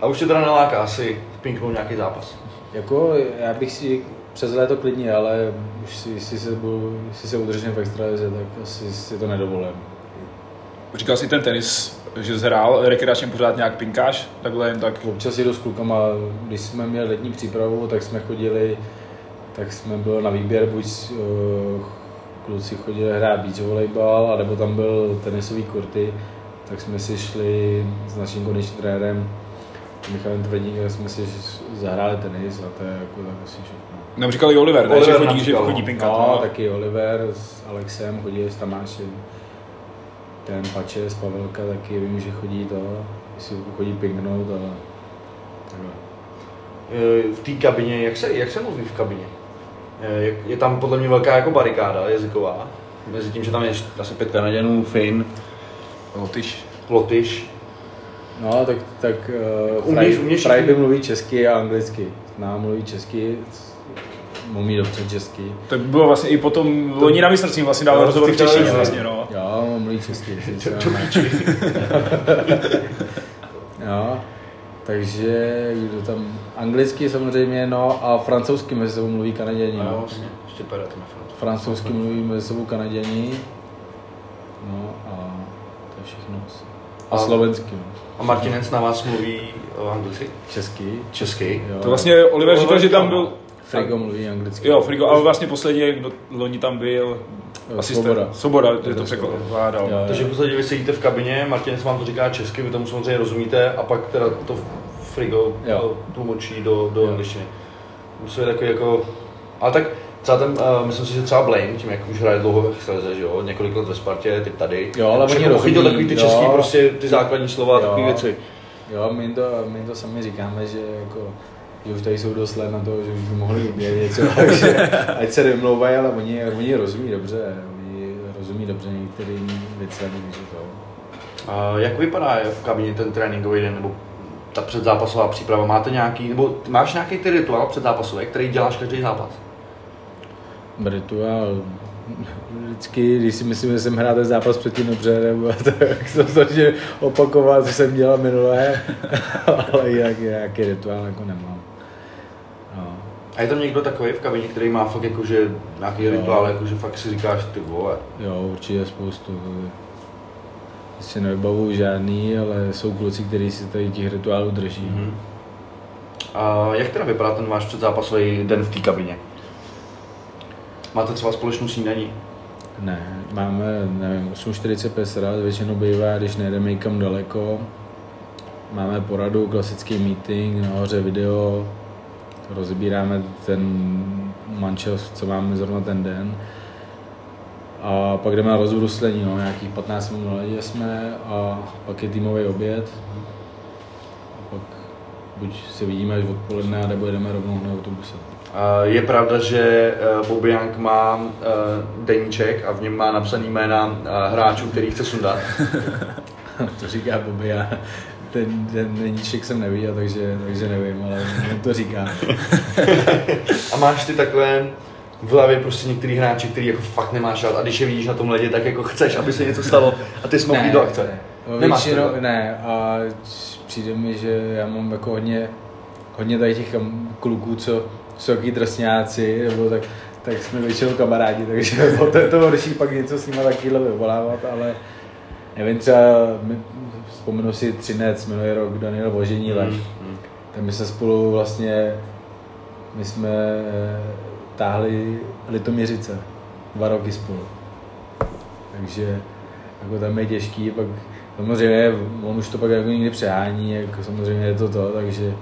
A už tě teda neláká asi pinknout nějaký zápas. Jako, já bych si přes léto klidně, ale už si, jestli se, budu, jestli se udržím v extralize, tak asi si to nedovolím. Říkal jsi ten tenis, že jsi hrál rekreačně pořád nějak pinkáš, takhle jen tak. Občas jdu s klukama, když jsme měli letní přípravu, tak jsme chodili, tak jsme byli na výběr, buď uh, kluci chodili hrát beach volejbal, nebo tam byl tenisový kurty, tak jsme si šli s naším konečným trenérem Michalem Tvrdíkem, jsme si zahráli tenis a to je jako tak asi všechno. Nám říkal i Oliver, ne? Oliver že chodí, že chodí no. pinkat. No, taky Oliver s Alexem chodí s Tamášem. Ten Pače z Pavelka taky vím, že chodí to, jestli chodí pingnout, ale takhle. E, v té kabině, jak se, jak se mluví v kabině? E, jak- Je tam podle mě velká jako barikáda jazyková. Mezi tím, že tam je asi pět Kanaděnů, Fin, Lotyš. Lotyš. No, tak, tak uh, Umíš- Fraj, umíš- Fraj by mluví česky a anglicky. Nám mluví česky, umí dobře česky. To bylo vlastně i potom, oni na mistrovství vlastně dávali Jo, rozhovor v češtině vlastně, no. Jo, on mluví česky. jo, takže kdo tam, anglicky samozřejmě, no a francouzsky mezi sebou mluví Kanaděni. No, No. vlastně, ještě na front. Francouzsky mluví mezi sebou Kanaděni. No a to je všechno. asi. A A- slovensky, no. A Martinec na vás mluví o anglicky? Česky. Česky? Jo. To vlastně Oliver říkal, že tam byl, Frigo mluví anglicky. jo, Frigo, ale vlastně posledně, kdo loni tam byl, asistent. Svoboda. Svoboda, je to to překládal. Takže v podstatě vy sedíte v kabině, Martinec vám to říká česky, vy tomu samozřejmě rozumíte a pak teda to frigo Jo. to tlumočí do, do angličtiny. Musí takový jako... Ale tak třeba ten, uh, myslím si, že třeba Blame, tím jak už hraje dlouho ve že jo, několik let ve Spartě, teď tady. Jo, ale oni jako rozumí, chytil takový ty jo. český, prostě ty základní slova, takové věci. Jo, my to, my to sami říkáme, že jako že už tady jsou dost let na to, že už by mohli umět něco, takže ať se nemlouvají, ale oni, oni rozumí dobře, oni rozumí dobře některým věcem, takže to. A jak vypadá v kabině ten tréninkový den, nebo ta předzápasová příprava? Máte nějaký, nebo ty máš nějaký ty rituál předzápasový, který děláš každý zápas? Rituál, vždycky, když si myslím, že jsem hrál ten zápas předtím dobře, nebo tak jsem snažil opakovat, co jsem dělal minulé, ale jinak nějaký rituál jako nemám. No. A je tam někdo takový v kabině, který má fakt jakože nějaký Jo. rituál, jakože fakt si říkáš ty vole. Jo, určitě spoustu. si nevybavuju žádný, ale jsou kluci, kteří si tady těch rituálů drží. Mhm. A jak teda vypadá ten váš předzápasový den v té kabině? Máte třeba společnou snídaní? Ne, máme, nevím, 8.45 rád, většinou bývá, když nejdeme někam daleko. Máme poradu, klasický meeting, nahoře video, rozbíráme ten mančel, co máme zrovna ten den. A pak jdeme na rozbruslení, no, nějakých 15 minut na jsme a pak je týmový oběd. A pak buď se vidíme až odpoledne, nebo jedeme rovnou na autobuse. A Je pravda, že eh, Bobby Young má eh, deníček a v něm má napsaný jména eh, hráčů, který chce sundat. to říká Bobby, já ten, ten deníček jsem neviděl, takže, takže nevím, ale on to říká. A máš ty takové v hlavě prostě některý hráči, který jako fakt nemáš rád a když je vidíš na tom ledě, tak jako chceš, aby se něco stalo a ty jsi mohl do akce. Ne, Nemáš většinou, tohle? ne, a přijde mi, že já mám jako hodně, hodně tady těch kluků, co taky drsňáci, nebo tak, tak jsme většinou kamarádi, takže to, to, to horší pak něco s nimi takovýhle vyvolávat, ale nevím, třeba my, vzpomenu si Třinec, minulý rok Daniel Vožení Mm, mm. tak my se spolu vlastně, my jsme eh, táhli Litoměřice dva roky spolu. Takže jako tam je těžký, pak samozřejmě on už to pak jako někdy přehání, jako samozřejmě je to to, takže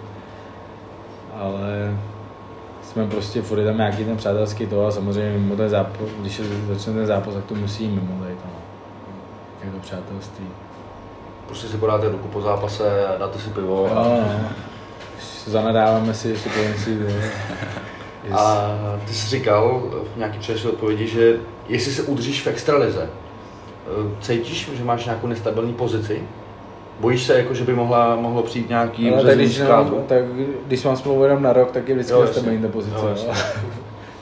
ale jsme prostě furt tam nějaký ten přátelský to a samozřejmě mimo ten zápas, když začne ten zápas, tak to musí mimo tady to. no. Je to přátelství. Prostě si podáte ruku po zápase a dáte si pivo. Jo, no. Zanadáváme si, jestli to si. A ty jsi říkal v nějaký předešlé odpovědi, že jestli se udržíš v extralize, cítíš, že máš nějakou nestabilní pozici? Bojíš se, jako, že by mohla, mohlo přijít nějaký Ale tak když, nemám, tak když mám smlouvu jenom na rok, tak je vždycky ta pozice. Jo.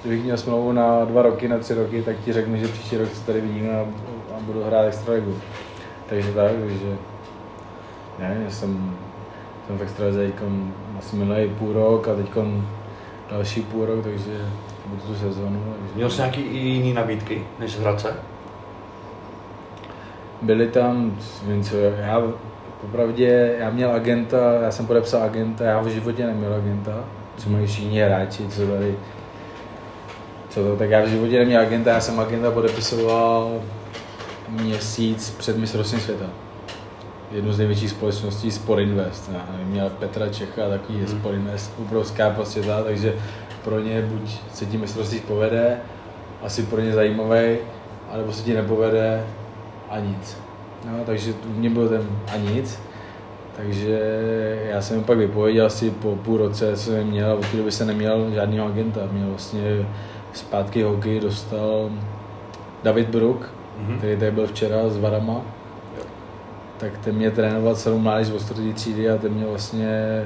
Kdybych měl smlouvu na dva roky, na tři roky, tak ti řeknu, že příští rok se tady vidíme a, a budu hrát extraligu. Takže tak, takže ne, já jsem, jsem v extralize asi minulý půl rok a teď další půl rok, takže budu tu sezonu. Takže... Měl jsi nějaký i jiný nabídky než z Hradce? Byli tam, vím co, já popravdě, já měl agenta, já jsem podepsal agenta, já v životě neměl agenta, co mají všichni hráči, co tady, co to, tak já v životě neměl agenta, já jsem agenta podepisoval měsíc před mistrovstvím světa. Jednu z největších společností Sport Invest. Já nevím, měl Petra Čecha, takový je Hmm. Sport Invest, obrovská prostě ta, takže pro ně buď se tím mistrovství povede, asi pro ně zajímavý, anebo se ti nepovede a nic. No, takže u mě byl ten a nic. Takže já jsem pak vypověděl asi po půl roce, co jsem měl, a od té doby jsem neměl žádného agenta. Měl vlastně zpátky hokej dostal David Brook, Mhm. který tady byl včera s Varama. Tak ten mě trénoval celou mládež z ostrodí třídy a ten mě vlastně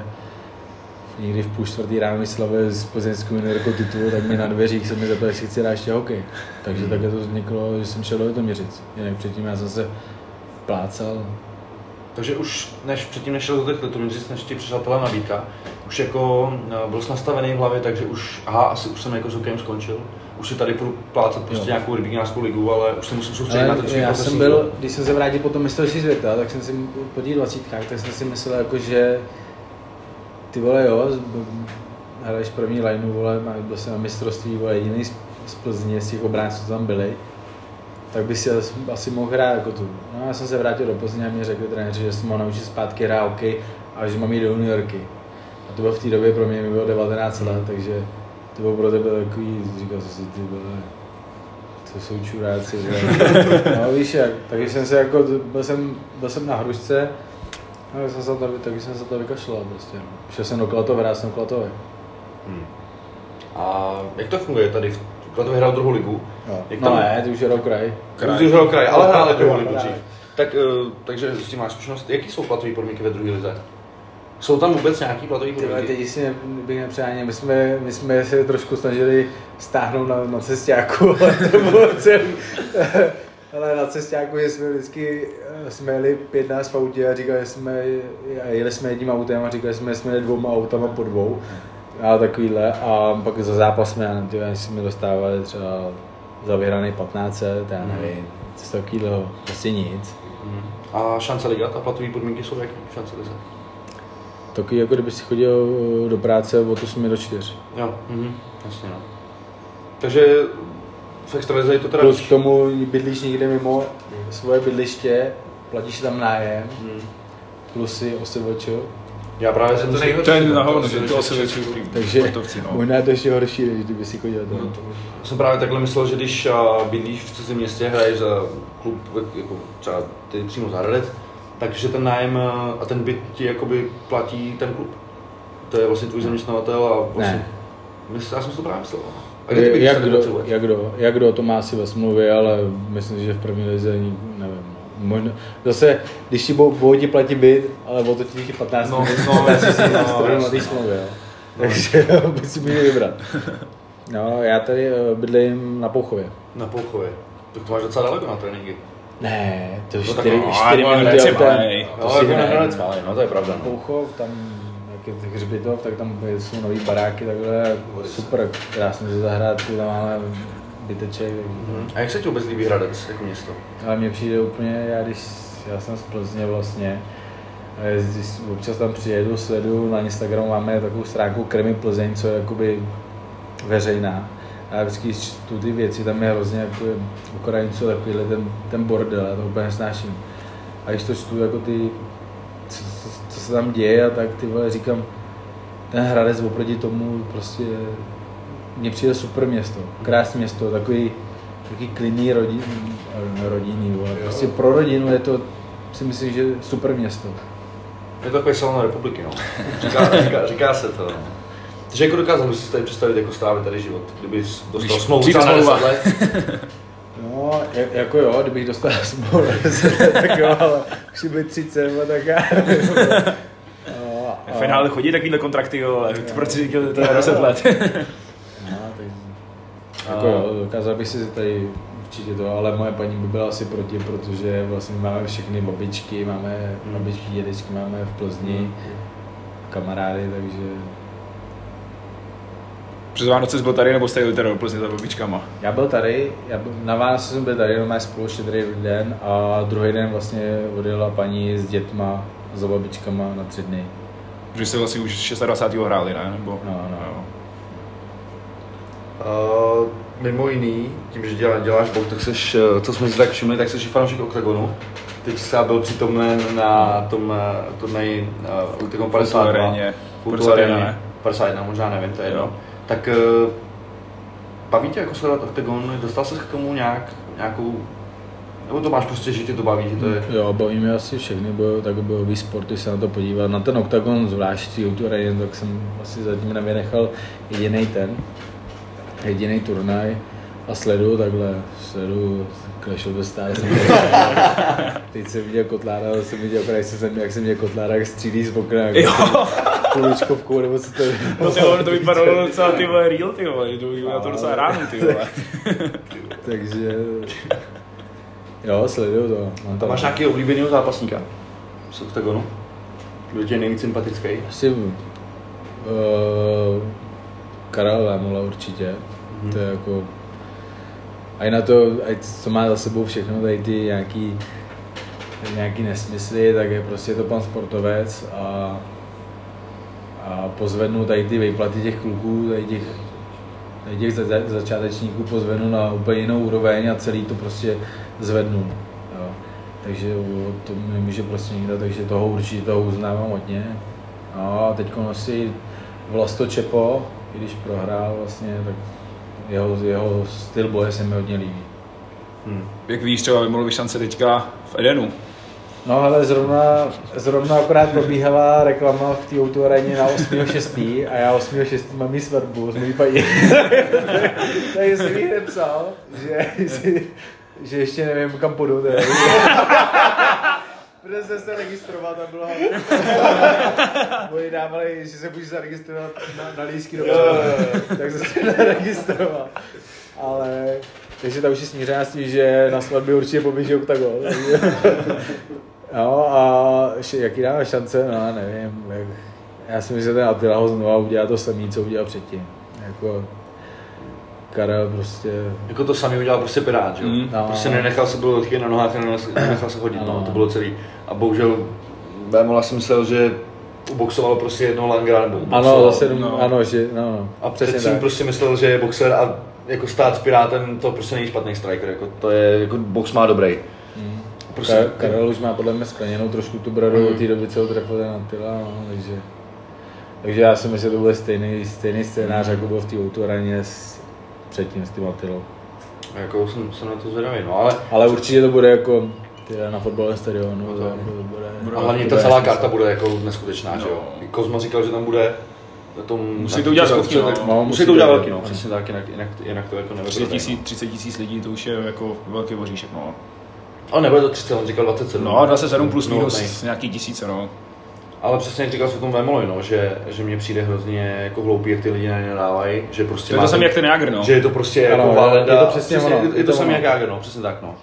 někdy v půl čtvrtý ráno slavil z plzeňskou juniorkou titul, tak mi na dveřích se mi zeptal, jestli chci hrát ještě hokej. Takže takhle to vzniklo, že jsem šel do Litoměřic. Jinak předtím já jsem se plácal. Takže už než předtím nešel do těch Litoměřic, než ti přišla tahle nabídka, už jako eh, byl jsi nastavený v hlavě, takže už, aha, asi už jsem jako s hokejem skončil. Už si tady budu plácat prostě Jo. nějakou rybíkářskou ligu, ale už se musím soustředit na Ale to, co já jsem byl, když jsem se vrátil po tom mistrovství světa, tak jsem si po těch dvacítkách, tak jsem si myslel jako, že ty vole jo, hraješ první lineu, vole, byl jsem na mistrovství, vole, jediný z, z Plzně, z těch obránců, co tam byli, tak by si asi, mohl hrát jako tu. No já jsem se vrátil do Plzně a mě řekli trenéři, že jsem mohl naučit zpátky hrát hokej a že mám jít do juniorky. A to bylo v té době pro mě, mi bylo 19 let, takže to bylo pro tebe takový, říkal jsem si, ty vole, to jsou čuráci. No víš jak, takže jsem se jako, byl jsem, byl jsem na hrušce, no, tak jsem se to, taky jsem se to vykašlal prostě. No. Šel jsem do Klatova, hrál jsem Klatově. Hmm. A jak to funguje tady? V Klatově hrál druhou ligu. Jo. Jak No tam- ne, ty už je rok kraj. Kraj. Už hrál kraj, ale hráli druhou ligu dřív. Tak, eh, takže s tím máš zkušenost. Jaký jsou platové podmínky ve druhé lize? Jsou tam vůbec nějaký platové Ty vole, podmínky? teď si ne- bych nepřáněl, my jsme, my jsme se trošku snažili stáhnout na, na cestáku, ale to bylo celý. Ale na cestáku, že jsme vždycky eh, jsme jeli pět nás v autě a říkali jsme, a jeli jsme jedním autem a říkali jsme, že jsme jeli dvouma autama po dvou. A takovýhle. A pak za zápas jsme, ty, jsme dostávali třeba za vyhraný 15, já nevím, něco takového, prostě nic. Mhm. A šance ligat a platové podmínky jsou jaký? Šance lize? Taky jako kdyby si chodil do práce od 8 do 4. Jo, mhm. jasně no. Takže v extralize je to teda... Plus k tomu bydlíš někde mimo svoje bydliště, platíš tam nájem, Mhm. plus si OSVČ, Já právě jsem to nejhorší. To je no, na to hovno, si že to asi větší takže sportovci, no. možná je to ještě horší, než kdyby si chodil tam. jsem právě takhle myslel, že když bydlíš v cizím městě, hraješ za klub, jako třeba ty přímo za Hradec, takže ten nájem a, ten byt ti jakoby platí ten klub. To je vlastně tvůj zaměstnavatel a vlastně... Ne. Mysl, já jsem si to právě myslel. no. A kde ty bydlíš Jak kdo, jak, kdo, jak kdo to má asi ve smlouvě, ale myslím, že v první lize nevím. No. Možná, zase, když ti budou, ti platit byt, ale o to ti těch 15 No, minut, no, si si no, no, na jasně. té smlouvě, jo. Takže buď si může vybrat. No, já tady eh, bydlím na Pouchově. Na Pouchově. Tak to máš docela daleko na tréninky. Ne, to je No tak 4, no, 4 ale minuty autem. To si jako ne. No to je pravda. No. Pouchov, tam jak hřbitov, tak tam jsou nový baráky, takhle super, krásně ze zahrádku, tam máme byteček. Mhm. A jak se ti vůbec líbí Hradec jako město? Ale mně přijde úplně, já když, já jsem z Plzně vlastně, jezdí- občas tam přijedu, sleduju na Instagramu, máme takovou stránku Kremy Plzeň, co je jakoby veřejná. A já vždycky čtu ty věci, tam je hrozně jako Ukrajinců, takovýhle ten, ten bordel, já to úplně nesnáším. A když to čtu jako ty, co, co, co, se tam děje a tak ty vole, říkám, ten Hradec oproti tomu prostě mně přijde super město, krásné město, takový, takový klidný rodin, rodinný, vole. prostě pro rodinu je to, si myslím, že super město. Je to takový salon republiky, no. Říká, říká, říká se to, no. Takže jako dokázal bys si tady představit jako strávit tady život, kdyby dostal smlouvu třeba na 10 smlouva. let. No, jak- jako jo, kdybych dostal smlouvu, tak jo, ale už by 30, vole, tak já no, V finále chodí takovýhle kontrakty, jo, ale proč si říkal, že to je 10 let? No, jako jo, dokázal bych si tady určitě to, ale moje paní by byla asi proti, protože vlastně máme všechny babičky, máme babičky, dědečky, máme v Plzni kamarády, takže Přes Vánoce jsi byl tady, nebo jste jeli teda do Plzně za babičkama? Já byl tady, já byl, na Vánoce jsem byl tady, jenom spolu štědrý den a druhý den vlastně odjela paní s dětma, za babičkama na tři dny. Že jste vlastně už 26. hráli, ne? Nebo, No, no. Jo. Uh, mimo jiný, tím, že dělá, děláš bok, tak seš, eh, co jsme si tak všimli, tak jsi i fanoušek OKTAGONu. Teď jsi byl přítomen na tom turnaji uh, OKTAGON 52. aréně. Kultu 51, aréně. ne? 51, možná nevím, to je jedno. Jo. Tak uh, baví tě jako sledovat OKTAGON? Dostal jsi k tomu nějak, nějakou, nebo to máš prostě, že tě to baví, že to je... Jo, baví mě asi všechny bojo, tak bojový sporty se na to podívat. Na ten OKTAGON zvlášť Outorain, tak jsem asi zatím nevynechal jediný ten, jediný turnaj a sleduju takhle, sleduju Clash of the Stars. Teď jsem viděl Kotlára, jsem viděl, jak jsem, jak jsem viděl Kotlára, jak střílí z okna, jako Jo, kuličkovkou, nebo co to je. no ty vole, to vypadalo docela ty vole real, ty vole, na to docela ráno, ty vole. Takže... Jo, sleduju to. Mám Tam máš nějaký oblíbeného zápasníka z OKTAGONu? Kdo tě je nejvíc sympatický? Asi uh, Karel Vémola určitě. Mm-hmm. To je jako... A i na to, ať co má za sebou všechno, tady ty nějaký, nějaký nesmysly, tak je prostě to pan sportovec a, a pozvednu tady ty výplaty těch kluků, tady těch, tady těch za, začátečníků pozvednu na úplně jinou úroveň a celý to prostě zvednu. Jo. Takže to nemůže prostě nikdo, takže toho určitě toho uznávám hodně. No a teď asi Vlasto Čepo, i když prohrál vlastně, tak jeho, jeho styl boje se mi hodně líbí. Hmm. Jak víš, třeba být šance teďka v Edenu. No ale zrovna, zrovna akorát probíhala reklama v té autoaréně na 8.6. a já 8.6. mám jí svatbu s mojí paní. Takže jsem jí hned psal, že, že, že, ještě nevím kam půjdu. Protože jsem se registroval, tam bylo Oni dávali, že se můžeš zaregistrovat na, na lístky do tak jsem se neregistroval. Ale, takže ta už je smířená s tím, že na svatbě určitě poběží oktagon. takže- No a jaký dáme šance, no nevím. Jak, já si myslím, že ten Attila ho znovu udělá to samé, co udělal předtím. Jako, Karel prostě, Jako to samý udělal prostě Pirát, že jo? Mm. No. Prostě nenechal se byl na nohách a nenechal- nenechal se chodit, no, Ano. to bylo celý. A bohužel Bémola si myslel, že uboxoval prostě jednoho Langra nebo ano, uboxoval. zase, no. no. ano, že, no, no. A přesně tak. prostě myslel, že je boxer a jako stát s Pirátem, to prostě není špatný striker, jako to je, jako box má dobrý. Mm. Prostě, Ka- Karel už má podle mě skleněnou trošku tu bradu Mm. od té doby, co ho trefil ten Attila, no, takže, takže já si myslím, že to bude stejný, stejný scénář, jako byl v té autoraně s, předtím s tím Attilou. jako jsem, jsem na to zvědavý, no ale Ale určitě to bude jako tyhle, na fotbalovém stadionu, No to, to- jako to bude, a hlavně to ta bude celá smysl. karta bude jako neskutečná, že jo? No. Kozma říkal, že tam bude na tom, Musí na to udělat velký, no. No, musí musí to udělat velký, no, přesně tak, jinak, jinak, jinak to jako 30 nevypadá. tisíc, 30 tisíc lidí, to už je jako velký voříšek, no. Ale nebude to 30, on říkal 27. No, 27 plus No, minus nej. nějaký tisíce, no. Ale přesně jak říkal jsi o tom Vemolovi, no, že, že mně přijde hrozně jako hloupý, jak ty lidi na ně nadávají, že prostě To je má to samé jak ten Jagr, no. Že je to prostě Ano, jako Valenda, je to přesně ono, je, je to to samé jak Jagr, no, přesně tak, no.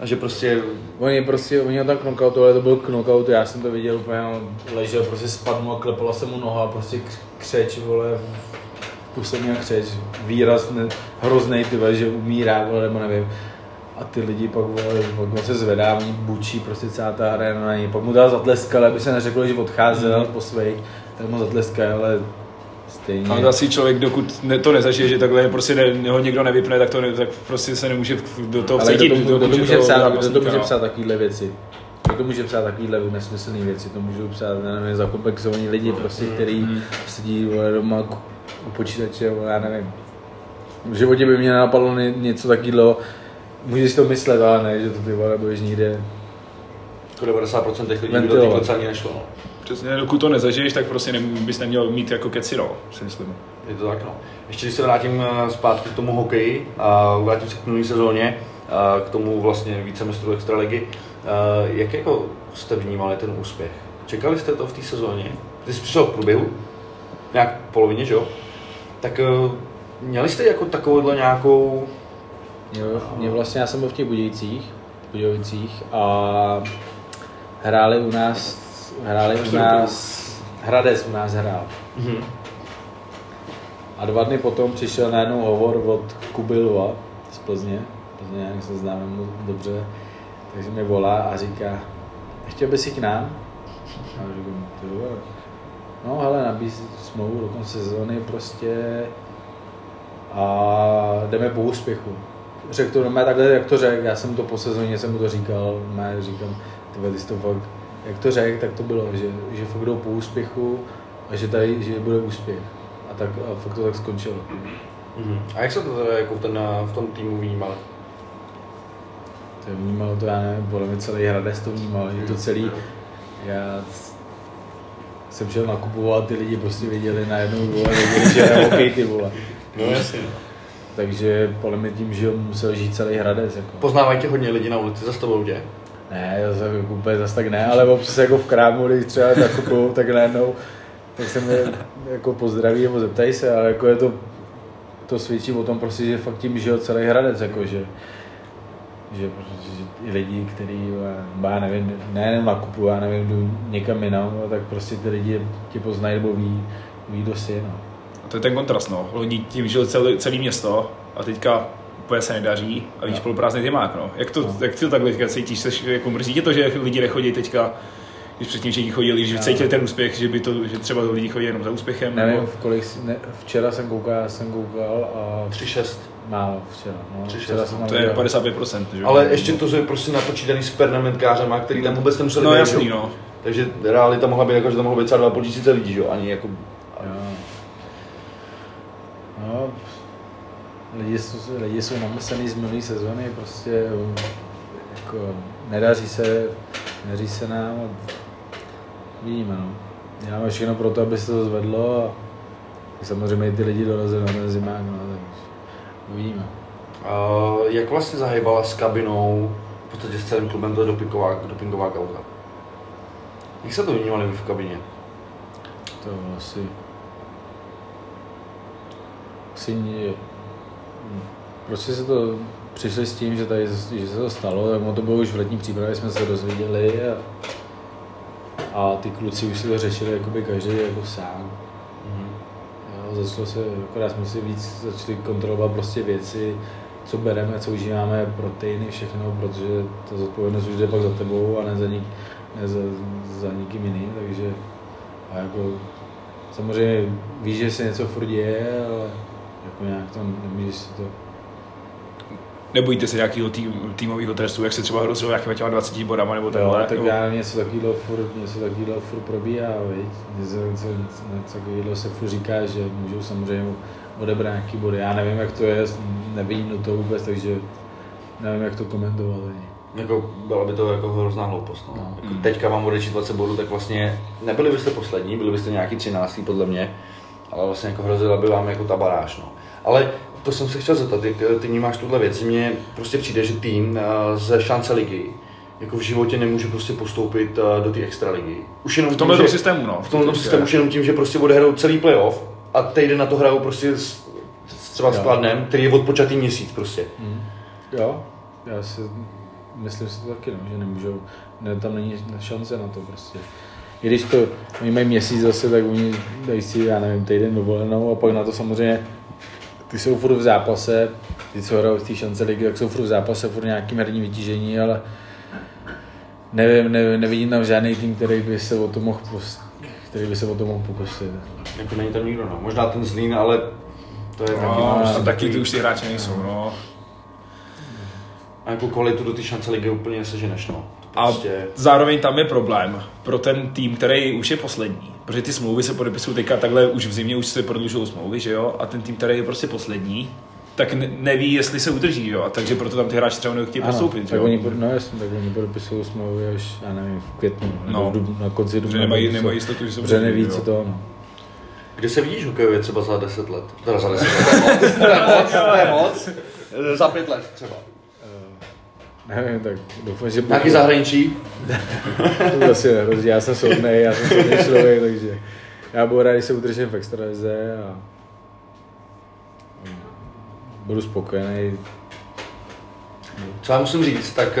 A že prostě, Oni prostě, oni ho tam knockoutovali, to byl knockout, já jsem to viděl úplně, on ležel, prostě spadnul a klepala se mu noha, prostě kř- křeč, vole, měl křeč, výraz ne, hroznej, ty vole, že umírá, vole, nebo nevím. A ty lidi pak, vole, on se zvedá, bučí prostě celá ta arena na něj, pak mu dal zatleskali, aby se neřeklo, že odcházel Mhm. po svých, tak mu zatleskali, ale stejně. Ale asi člověk, dokud ne, to nezažije, že takhle prostě ne, ho někdo nevypne, tak to ne, tak prostě se nemůže do toho Ale vcítit. kdo to, do kdo to kůže může psát, kdo to zápasníka, může no. psát takovýhle věci? Kdo to může psát takovýhle nesmyslné věci? To můžou psát, nevím, zakomplexovaní lidi, prostě, který sedí vole, doma u počítače, vole, já nevím. V životě by mě nenapadlo ně- něco takového, můžeš si to myslet, ale ne, že to ty vole budeš někde. jako 90% těch lidí by do té ani nešlo, no. Přesně, dokud to nezažiješ, tak prostě ne, bys neměl mít jako keci, no, si myslím. Je to tak, no. Ještě když se vrátím eh, zpátky k tomu hokeji a vrátím se k minulé sezóně, a k tomu vlastně vícemistru extraligy, eh, jak jako jste vnímali ten úspěch? Čekali jste to v té sezóně? Ty jsi přišel v průběhu, nějak v polovině, že jo? Tak eh, měli jste jako takovouhle nějakou, Jo, mě vlastně, já jsem byl v těch Budějcích, Budějovicích a hráli u nás, hráli u nás, Hradec u nás hrál. mhm. A dva dny potom přišel najednou hovor od Kubilova z Plzně, Plzně, jak se známe moc dobře, takže mě volá a říká, chtěl bys jít k nám? A já říkám, ty vole. No hele, nabízí smlouvu do konce sezóny prostě a jdeme po úspěchu. Řekl to normálně takhle, jak to řekl, já jsem to po sezóně jsem mu to říkal, normálně říkám, ty jsi to fakt, jak to řekl, tak to bylo, že, že fakt jdou po úspěchu a že tady, že bude úspěch. A tak a fakt to tak skončilo. Mhm. A jak se to teda jako v, ten, v tom týmu vnímali? To vnímalo to, já nevím, podle mě celý Hradec to vnímal, že to celý, já jsem šel nakupovat, ty lidi prostě viděli najednou, vole, viděli, že je hokej, ty vole. No jasně. Takže podle mě tím, že musel žít celý Hradec, jako. Poznávají tě hodně lidí na ulici, zastavou tě? Ne, já jsem jako úplně zase tak ne, ale občas jako v krámu, když třeba nakupuju, tak najednou, tak se mě jako pozdraví nebo zeptají se, ale jako je to, to svědčí o tom prostě, že fakt tím žil celý Hradec, jako že, že, prostě, že i lidi, kteří, já- nevím, nejenom nakupuju, já nevím, jdu někam jinam, tak prostě ty lidi tě poznají nebo ví, ví kdo jsi, no. To je ten kontrast, no. Lidi tím žil celé, celé město a teďka úplně se nedaří a víš, poloprázdný zimák, no. Jak to, No. jak ty to takhle teďka cítíš, seš, jako mrzí tě to, že lidi nechodí teďka, když předtím všichni chodili, že cítili ten úspěch, že by to, že třeba lidi chodí jenom za úspěchem, Nevím, nebo... v kolik, ne, včera jsem koukal, já jsem koukal a 3-6. málo včera, no. Tři, Včera šest, jsem no, To je viděl. 55%, že? Ale ještě to je prostě napočítaný s pernamentkářema, který tam vůbec nemuseli No být, jasný, no. Takže realita mohla být jako, že tam mohlo být třeba 2,5 tisíce lidí, že jo? Ani jako... No, lidi jsou, lidi jsou namyslení z minulé sezóny, prostě um, jako nedaří se, nedaří se nám a vidíme, no. Děláme všechno pro to, aby se to zvedlo a samozřejmě i ty lidi dorazili na ten zimák, no, takže uvidíme. Uh, jak vlastně zahýbala s kabinou, v podstatě s celým klubem, to je dopingová, dopingová kauza? Jak se to vnímali v kabině? To asi... Asi nie, prostě se to přišli s tím, že, tady, že se to stalo, tak to bylo už v letní přípravě, jsme se dozvěděli a, a ty kluci už si to řešili jakoby každý jako sám. Mhm. Jo, začalo se, akorát jsme si víc začali kontrolovat prostě věci, co bereme, co užíváme, proteiny, všechno, protože ta zodpovědnost už jde pak za tebou a ne za, nik, ne za, za nikým jiným, takže a jako samozřejmě víš, že se něco furt děje, ale jako nějak tam nemůžeš si to Nebojíte se nějakého tým, týmového trestu, jak se třeba hrozilo nějakýma těma 20 bodama nebo takhle? tak jo? já nevím, něco takového furt, něco takového furt probíhá, viď? Něco, něco, něco takového se furt říká, že můžou samozřejmě odebrat nějaký body. Já nevím, jak to je, nevidím do toho vůbec, takže nevím, jak to komentovat ani. Jako, byla by to jako hrozná hloupost. No. No. Jako teďka vám odečít 20 bodů, tak vlastně nebyli byste poslední, byli byste nějaký 13. podle mě, ale vlastně jako hrozila by vám jako ta baráž. No. Ale to jsem se chtěl zeptat, jak eh, ty vnímáš tuhle věc, že mně prostě přijde, že tým eh, ze šance ligy jako v životě nemůže prostě postoupit eh, do té extra ligy. Už jenom V tomhle tím, že- systému, no. v tomhle systému už jenom tím, že prostě odehrajou celý playoff a týden na to hrajou prostě s, s třeba s. Kladnem, který je odpočatý měsíc prostě. Jo, já si myslím si to taky, no, že nemůžou, ne, tam není šance na to prostě. I když to, oni mají měsíc zase, tak oni dají si, já nevím, týden dovolenou a pak na to samozřejmě, ty jsou furt v zápase, ty co hrajou z té šance ligy, tak jsou furt v zápase, furt nějakým herní vytížení, ale nevím, ne, nevidím tam žádný tým, který by se o to mohl post, který by se o to mohl pokusit. Jako není tam nikdo, no. Možná ten Zlín, ale to je taky, No, prostě taky ty už ty hráči nejsou, no. A jako kvalitu do té šance ligy úplně seženeš, no. A prostě... zároveň tam je problém pro ten tým, který už je poslední. Protože ty smlouvy se podepisují teďka takhle, už v zimě už se prodlužují smlouvy, že jo? A ten tým, který je prostě poslední, tak ne- neví, jestli se udrží, jo? A takže proto tam ty hráči třeba nechtějí postoupit, že tak jo? oni, no jasně, tak oni podepisují smlouvy až, já nevím, v květnu, nebo No. v dubnu, na konci dubna. Nemají, nemají jistotu, že se udrží, neví, co to, no. Kde se vidíš hokejově třeba za 10 let? Teda za 10 let, to je moc, to je moc. Za 5 let třeba. Nevím, tak doufám, že... Nějaký zahraničí? To asi nehrozí, já jsem soudnej, já jsem soudnej člověk, takže já budu rád, když se udržím v extralize a budu spokojený. Co já musím říct, tak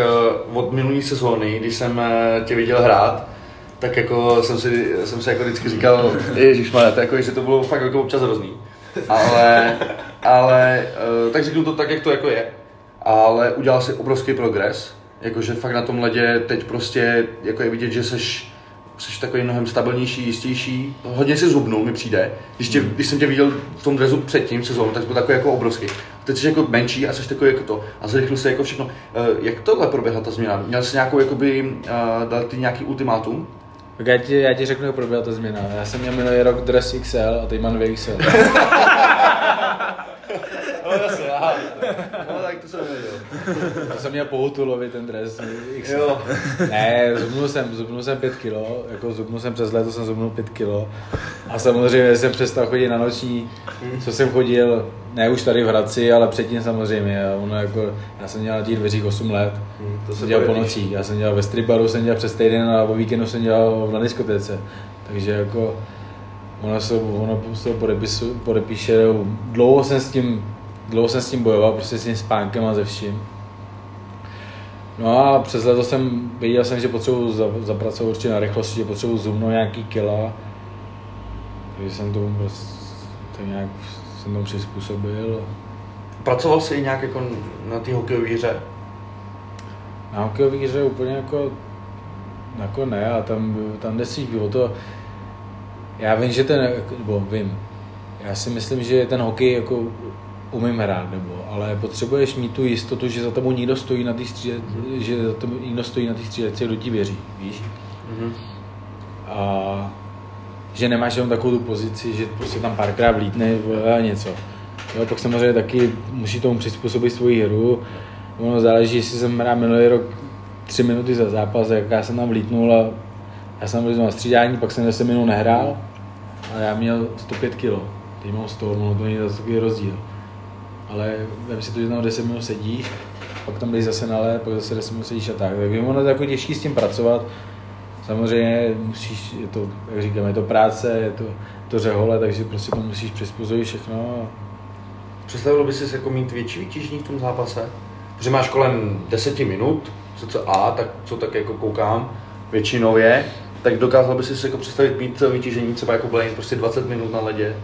uh, od minulé sezóny, když jsem uh, tě viděl hrát, tak jako jsem si, jsem si jako vždycky říkal, ježišmarja, to jako, že to bylo fakt jako občas hrozný. Ale, ale, uh, tak řeknu to tak, jak to jako je. Ale udělal si obrovský progres, jakože fakt na tom ledě teď prostě jako je vidět, že seš, seš takový mnohem stabilnější, jistější. Hodně si zubnul, mi přijde. Když, tě, když jsem tě viděl v tom drezu předtím sezónu, tak jsi byl takový jako obrovský. Teď jsi jako menší a jsi takový jako to. A zrychlil se jako všechno. Eh, Jak tohle proběhla ta změna? Měl jsi nějakou, jakoby, uh, dal ty nějaký ultimátum? Tak já ti, já ti řeknu, jak proběhla ta změna. Já jsem měl minulý rok dres XL a teď mám 2XL. No jasně, aha. No tak to jsem nevěděl. To jsem měl pohutulovi ten dres. Jo. Ne, zubnul jsem, zubnul jsem 5 kilo, jako zubnul jsem přes léto, jsem zubnul 5 kilo. A samozřejmě jsem přestal chodit na noční, co jsem chodil, ne už tady v Hradci, ale předtím samozřejmě. Ono jako, já jsem dělal na těch dveřích 8 let, to to se jsem dělal po nocích. Já jsem dělal ve stribaru, jsem dělal přes týden a o víkendu jsem dělal na diskotéce. Takže jako, ono se, ono se podepisu, podepíše, dlouho jsem s tím, dlouho jsem s tím bojoval, prostě s tím spánkem a ze vším. No a přes léto jsem věděl jsem, že potřebuji za- zapracovat určitě na rychlosti, že potřebuji zoomnout nějaký kila. Takže jsem to prostě nějak jsem tomu přizpůsobil. Pracoval jsi i nějak jako na té hokejové hře? Na hokejové hře úplně jako, jako ne, a tam, tam jde si o to, já vím, že ten, nebo vím, já si myslím, že ten hokej jako umím hrát, nebo, ale potřebuješ mít tu jistotu, že za tebou někdo stojí na té stříle, že za tebou někdo stojí na té střílece, kdo ti věří, víš? Mhm. A že nemáš jenom takovou tu pozici, že prostě tam párkrát vlítne a něco. Jo, pak samozřejmě taky musí tomu přizpůsobit svoji hru. Ono záleží, jestli jsem hrál minulý rok tři minuty za zápas, jak já jsem tam vlítnul a já jsem byl na střídání, pak jsem 10 minut nehrál a já měl 105 kg. Teď mám 100, ono to není zase takový rozdíl. Ale vem si to, že tam 10 minut sedíš, pak tam jdeš zase na led, pak zase 10 minut sedíš a tak. Takže ono je jako těžký s tím pracovat. Samozřejmě musíš, je to, jak říkám, je to práce, je to, to řehole, takže prostě to musíš přizpůsobit všechno. Představil bys si jako mít větší vytížení v tom zápase? Protože máš kolem 10 minut, co co A, tak co tak jako koukám, většinově, tak dokázal bys si jako představit mít vytížení třeba jako Blaine, prostě 20 minut na ledě?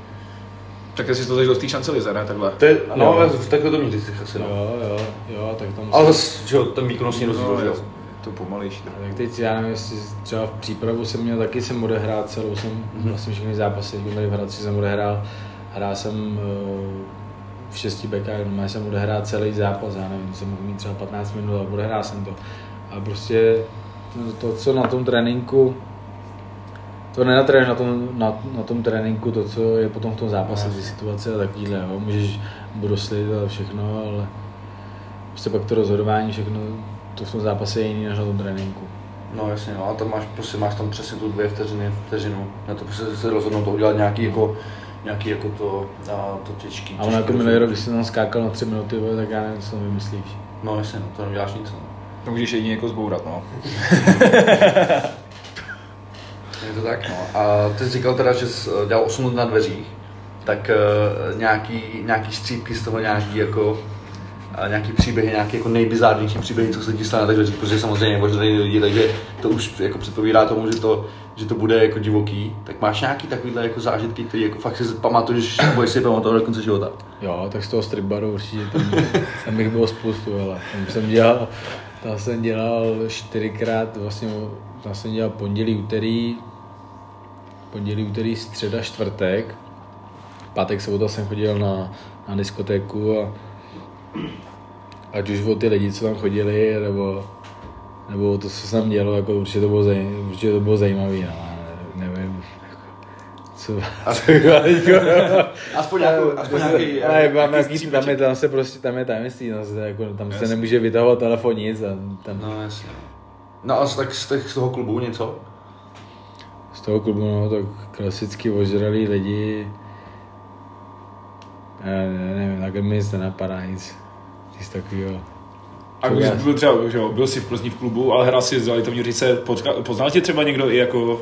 Tak jestli to zažil v té šancelize, ne? Takhle. To je, no, Jo. ale takhle to měli ty asi, no. Jo, jo, jo, tak tam Ale zase, že jo, ten výkonnostní rozdíl, No, je to pomalejší. Tak teď já nevím, jestli třeba v přípravu jsem měl taky jsem odehrát celou jsem Mhm. vlastně všechny zápasy, když tady v Hradci jsem odehrál, hrál jsem eh, v šesti bekách, no, jsem odehrál celý zápas, já nevím, jsem mohl mít třeba 15 minut a odehrál jsem to. A prostě to, to co na tom tréninku, to nenatrénuješ na tom, na, na tom tréninku, to, co je potom v tom zápase, ty situace a takovýhle, jo. můžeš broslit a všechno, ale prostě pak to rozhodování, všechno, to v tom zápase je jiný než na tom tréninku. No jasně, no a tam máš, prostě máš tam přesně tu dvě vteřiny, vteřinu. Na to prostě se rozhodnout to udělat nějaký jako, nějaký jako to, a, to těžký. A ono jako minulý rok, když jsem tam skákal na tři minuty, tak já nevím, co tam vymyslíš. No jasně, no, to neuděláš nic. No. To můžeš jedině jako zbourat, no. Je to tak, no. A ty jsi říkal teda, že jsi eh, dělal 8 let na dveřích, tak uh, nějaký, nějaký střípky z toho, nějaký jako a nějaký příběhy, nějaký jako nejbizárnější příběhy, co se ti stane dveřích, protože samozřejmě možná lidi, takže to už jako předpovídá tomu, že to, že to bude jako divoký. Tak máš nějaký takovýhle jako zážitky, který jako fakt si pamatuješ, nebo si pamatovat do konce života? Jo, tak z toho strip baru určitě, tam, tam bych bylo spoustu, ale tam jsem dělal, tam jsem dělal čtyřikrát, vlastně tam jsem dělal pondělí, úterý, pondělí, úterý, středa, čtvrtek, pátek, sobota jsem chodil na, na diskotéku a ať už o ty lidi, co tam chodili, nebo, nebo to, co se tam dělo, jako určitě to bylo, zaj, určitě to bylo zajímavé, no, ale nevím, co, co jako, Aspoň nějakou, aspoň nějaký, ale eh, mám nějaký nějaký, tam je, tam se prostě, tam je tajemství, no, se, jako, tam se nemůže vytahovat telefon nic a tam, No jasně. No a z, tak z, těch, z toho klubu něco? Z toho klubu, no, tak klasicky ožralí lidi, já ne, nevím, takhle mi nic nenapadá, nic, nic takového. A když jsi byl třeba, že jo, byl jsi v Plzni v klubu, ale hrál si za Litovní Říce, potka, poznal tě třeba někdo i jako,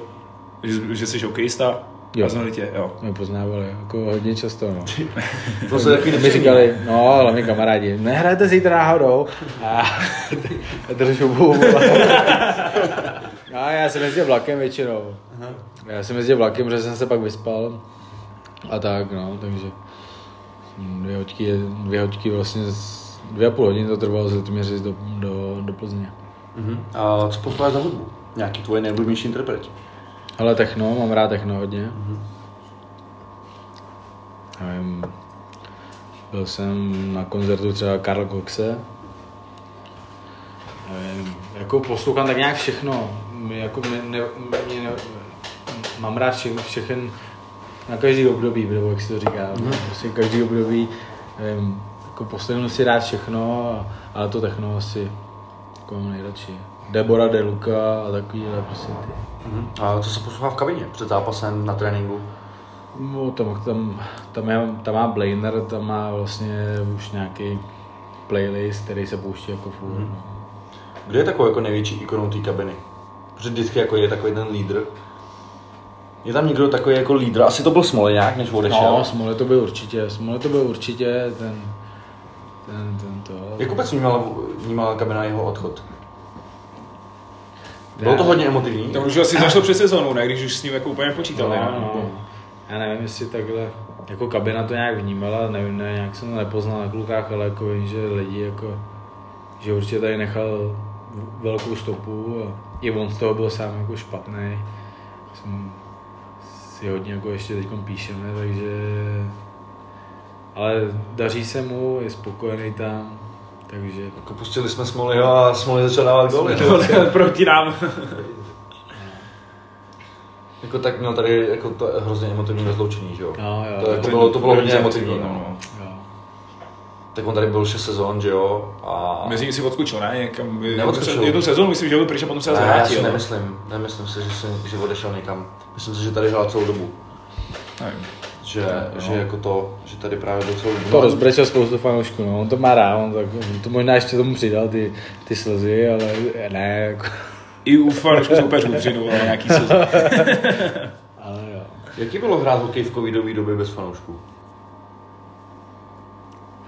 že, že jsi hokejista? Jo. A znali tě, jo. Mě poznávali, jako hodně často, no. To se taky mi říkali, no, hlavně kamarádi, nehrajete zítra náhodou. A a držu bubu. A já jsem jezdil vlakem většinou. Já jsem jezdil vlakem, protože jsem se pak vyspal. A tak, no, takže dvě hoďky, dvě hoďky vlastně, z- dvě a půl hodiny to trvalo z Litoměřic do, do, do Plzně. Mhm. A co posloucháš za hudbu? Nějaký tvoje nejoblíbenější interpret? Ale techno, mám rád techno hodně. Nevím, byl jsem na koncertu třeba Karl Coxe. Nevím, jako poslouchám tak nějak všechno. Mě, jako mě, ne, mě ne, mám rád vše, všechen, na každý období, nebo jak se to říká. Mm-hmm. Prostě každý období, nevím, jako poslednou si rád všechno, ale to techno asi jako mám nejradši. Debora De Luca a takovýhle prostě ty. Mhm. A co se poslouchá v kabině před zápasem na tréninku? No, tam, tam, tam, je, tam má Blainer, tam má vlastně už nějaký playlist, který se pouští jako furt. Mhm. No. Kdo je takovou jako největší ikonou té kabiny? Protože vždycky jako je takový ten lídr. Je tam někdo takový jako lídr? Asi to byl Smoleňák, než odešel. No, Smole to byl určitě, Smole to byl určitě ten, ten, ten to. Jak vůbec vnímala, vnímala kabina jeho odchod? Bylo to hodně emotivní? To už asi zašlo před sezónou, ne? Když už s ním jako úplně počítal, no, ne? no. Já nevím, jestli takhle, jako kabina to nějak vnímala, nevím, ne, nějak jsem to nepoznal na klukách, ale jako vím, že lidi jako, že určitě tady nechal velkou stopu a i on z toho byl sám jako špatný. Jsem si hodně jako ještě teď píšeme, takže ale daří se mu, je spokojený tam, takže Jako pustili jsme Smoleyho a Smoley začal dávat góly. no. Proti nám. Jako tak měl tady jako to hrozně emotivní rozloučení, že jo? No, jo, to, jako to bylo, to bylo hodně emotivní, no. no. No. Tak on tady byl 6 sezon, že jo? A... Mezi nimi si odskočil, ne? Někam, Neodskočil. Jednu sezónu myslím, že byl pryč a potom se Ne, já si vrátil. no. nemyslím, nemyslím si, že, jsem, že odešel někam. Myslím si, že tady hrál celou dobu. Nevím. Že, že jako to, že tady právě byl celou dobu. To rozbrečel spoustu fanoušků, no. on to má rád, on, tak, on to možná ještě tomu přidal ty, ty slzy, ale ne, jako, I u fanoušků soupeřů přijdu, ale nějaký sezon. ale jo. Jaký bylo hrát hokej v covidové době bez fanoušků?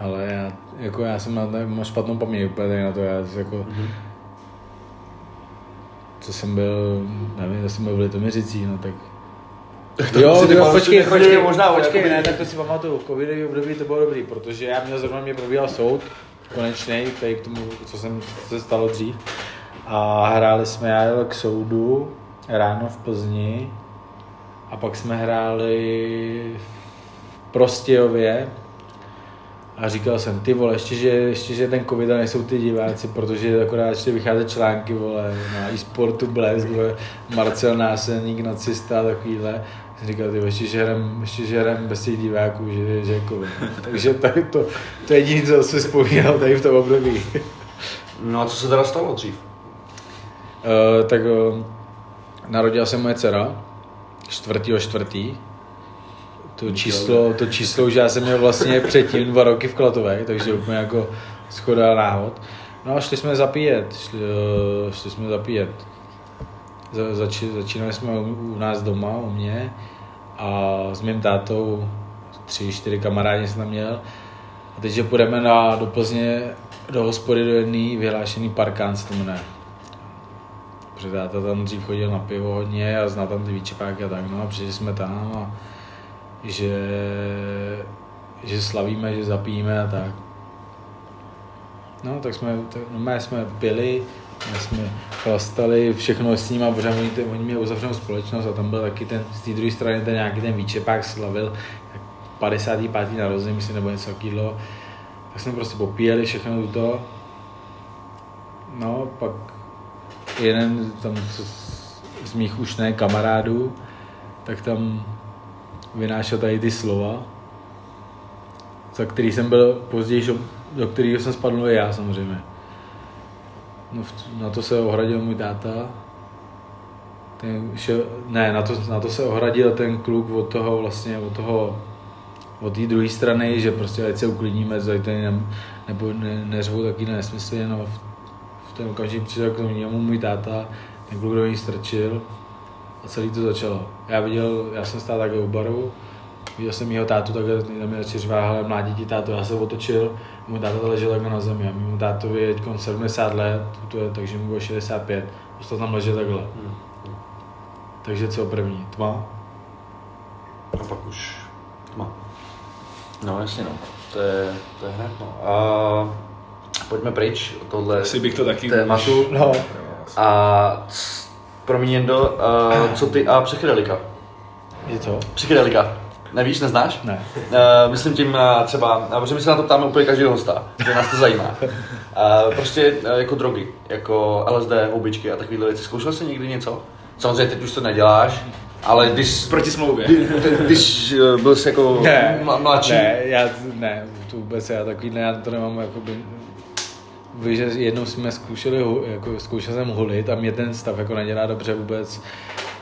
Ale já, jako já jsem na, mám špatnou paměť úplně tady na to, já jako, mm-hmm. co jsem byl, nevím, já jsem byl v Litoměřicích, no tak Jo, si ty jo, pamatuju, počkej, chodili počkej, možná, počkej, ne, tak to si pamatuju, v covidový období to bylo dobrý, protože já měl zrovna mě probíhal soud, konečný, tady k tomu, co jsem co se stalo dřív. A hráli jsme, já jel k soudu ráno v Plzni a pak jsme hráli v Prostějově a říkal jsem, ty vole, ještě že, ještě, že ten covid a nejsou ty diváci, protože akorát ještě vychází články, vole, na e-sportu Blesk, vole, Marcel Násilník, nacista a takovýhle. Jsem říkal, ty vole, ještě, že hrem, ještě, že hrem bez těch diváků, že, že je covid. Takže tady to, to je jediné, co si vzpomínal tady v tom období. No a co se teda stalo dřív? Uh, tak uh, narodila se moje dcera, čtvrtýho čtvrtý. To číslo, to číslo už já jsem měl vlastně předtím dva roky v Klatově, takže úplně jako schoda náhod. No a šli jsme zapíjet, šli, uh, šli jsme zapíjet. Za, zači, začínali jsme u, u nás doma, u mě a s mým tátou, tři, čtyři kamarádi jsem tam měl. A teď, že půjdeme na, do Plzně, do hospody do jedné vyhlášený parkán se to jmenuje. Protože táta tam dřív chodil na pivo hodně a zná tam ty výčepáky a tak, no a přišli jsme tam a že, že slavíme, že zapijeme a tak. No, tak jsme, tak, no, jsme pili, my jsme chlastali všechno s ním a protože oni, oni měli uzavřenou společnost a tam byl taky ten, z té druhé strany ten nějaký ten výčepák slavil tak 55. narozeniny, myslím, nebo něco takového. Tak jsme prostě popíjeli všechno to. No, pak jeden tam z, z mých už ne kamarádů, tak tam vynášel tady ty slova, za který jsem byl později, do kterého jsem spadl i já samozřejmě. No, na to se ohradil můj táta. Ten šel, ne, na to, na to se ohradil ten kluk od toho vlastně, od toho od té druhé strany, že prostě ať se uklidníme, tady ne, nebo ne, neřvou taky nesmysly, no v, v ten okamžik přišel k němu můj táta, ten kluk do ní strčil a celý to začalo. Já viděl, já jsem stál takhle u baru, viděl jsem jeho tátu takhle, tam mi začal řvát, hele mládí ti táto, já se otočil, můj táta ležel takhle na zemi a mému tátovi je teď 70 let, to je, takže mu bylo 65, prostě tam ležel takhle. Takže co první, tma? A pak už tma. No jasně no, to je, to je hned no. A pojďme pryč od tohle Asi bych to taky tématu. No, A c- promiň Jendo, uh, co ty a psychedelika? je co? Psychedelika. Nevíš, neznáš? Ne. Uh, myslím tím uh, třeba, uh, protože my se na to ptáme úplně každého hosta, že nás to zajímá. Uh, prostě uh, jako drogy, jako LSD, houbičky a takovéhle věci. Zkoušel jsi někdy něco? Samozřejmě teď už to neděláš, ale když, Proti smlouvě. kdy, když uh, byl jsi jako Ne, mla- mladší, Ne, já ne, to vůbec já takový ne, já to nemám jakoby, Víš, že jednou jsme zkoušeli, jako zkoušel jsem hulit a mě ten stav jako nedělá dobře vůbec.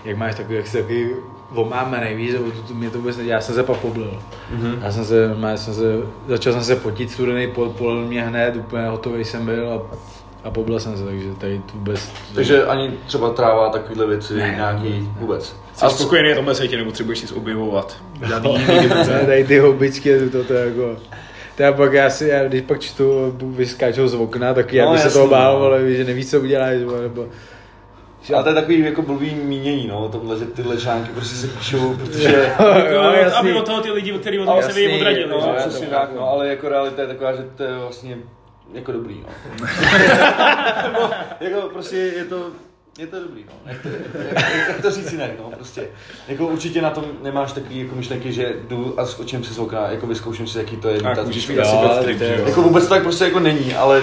Jak máš takový, jak jsi takový omámený, víš, to, to, mě to vůbec nedělá, já jsem se pak poblil. Mm-hmm. Já jsem se, já jsem se, začal jsem se potit, studený pot, polil mě hned, úplně hotový jsem byl a, a poblil jsem se, takže tady to vůbec... takže ani třeba tráva, takovéhle věci, ne, nějaký vůbec. Jsi spokojený na tomhle světě, nepotřebuješ nic objevovat. Žádný jiný Ne, tady ty houbičky, to, to je jako... To já pak, já si, já, když pak čtu, vyskáčou z okna, tak já No, bych se toho bál, no. ale víš, že nevíš, co uděláš, nebo... Ale to je takový jako blbý mínění, no, o tomhle, že tyhle články prostě se píšou, protože... jo, jasný. Aby od toho ty lidi, který od toho se vyjí odradili. No, Jo, že? přesně tak, no, ale jako realita je taková, že to je vlastně jako dobrý, no. Jako prostě je to, je to dobrý, no. Jak to, jak, jak to říct jinak, no, prostě. Jako určitě na tom nemáš takový jako myšlenky, že jdu a skočím si z okna, jako vyzkouším si, jaký to je. Tak můžeš mít asi ale bad trip, to je- že jo? Jako vůbec to tak prostě jako není, ale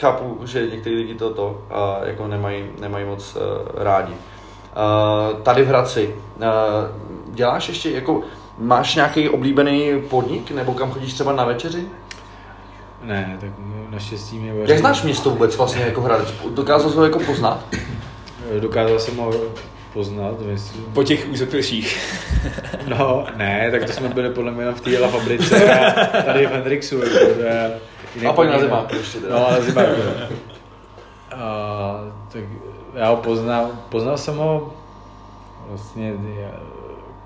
chápu, že někteří lidi to, to a jako nemají, nemají moc uh, rádi. Uh, tady v Hradci, uh, děláš ještě, jako máš nějaký oblíbený podnik, nebo kam chodíš třeba na večeři? Ne, tak naštěstí mě Jak znáš město vůbec vlastně jako Hradec? Dokázal jsi ho jako poznat? Dokázal jsem ho poznat, myslím. Po těch úzepěších. No, ne, tak to jsme byli podle mě v té jela fabrice a tady v Hendrixu, je A pak na zimáku ještě teda. No, ale zimáku. A, tak já ho poznal, poznal jsem ho vlastně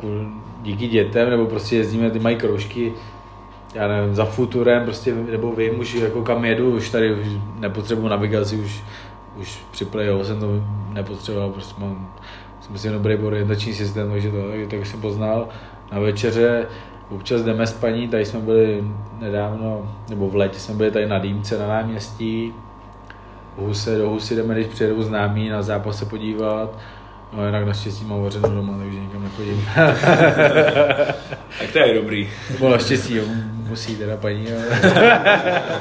kvůli- díky dětem, nebo prostě jezdíme, ty mají kroužky, já nevím, za futurem, prostě, nebo vím už jako kam jedu, už tady už nepotřebuji navigaci, už, už při playoff jsem to nepotřeboval, prostě mám jsem myslím dobrý orientační systém, takže to, takže tak jsem poznal. Na večeře občas jdeme s paní, tady jsme byli nedávno, nebo v létě jsme byli tady na Dýmce na náměstí, Huse, do Husy jdeme, když přijedou známí na zápas se podívat, No jinak naštěstí mám vařeno doma, takže nikam nechodím. Tak to je dobrý. Nebo naštěstí, jo, musí teda paní. Ale...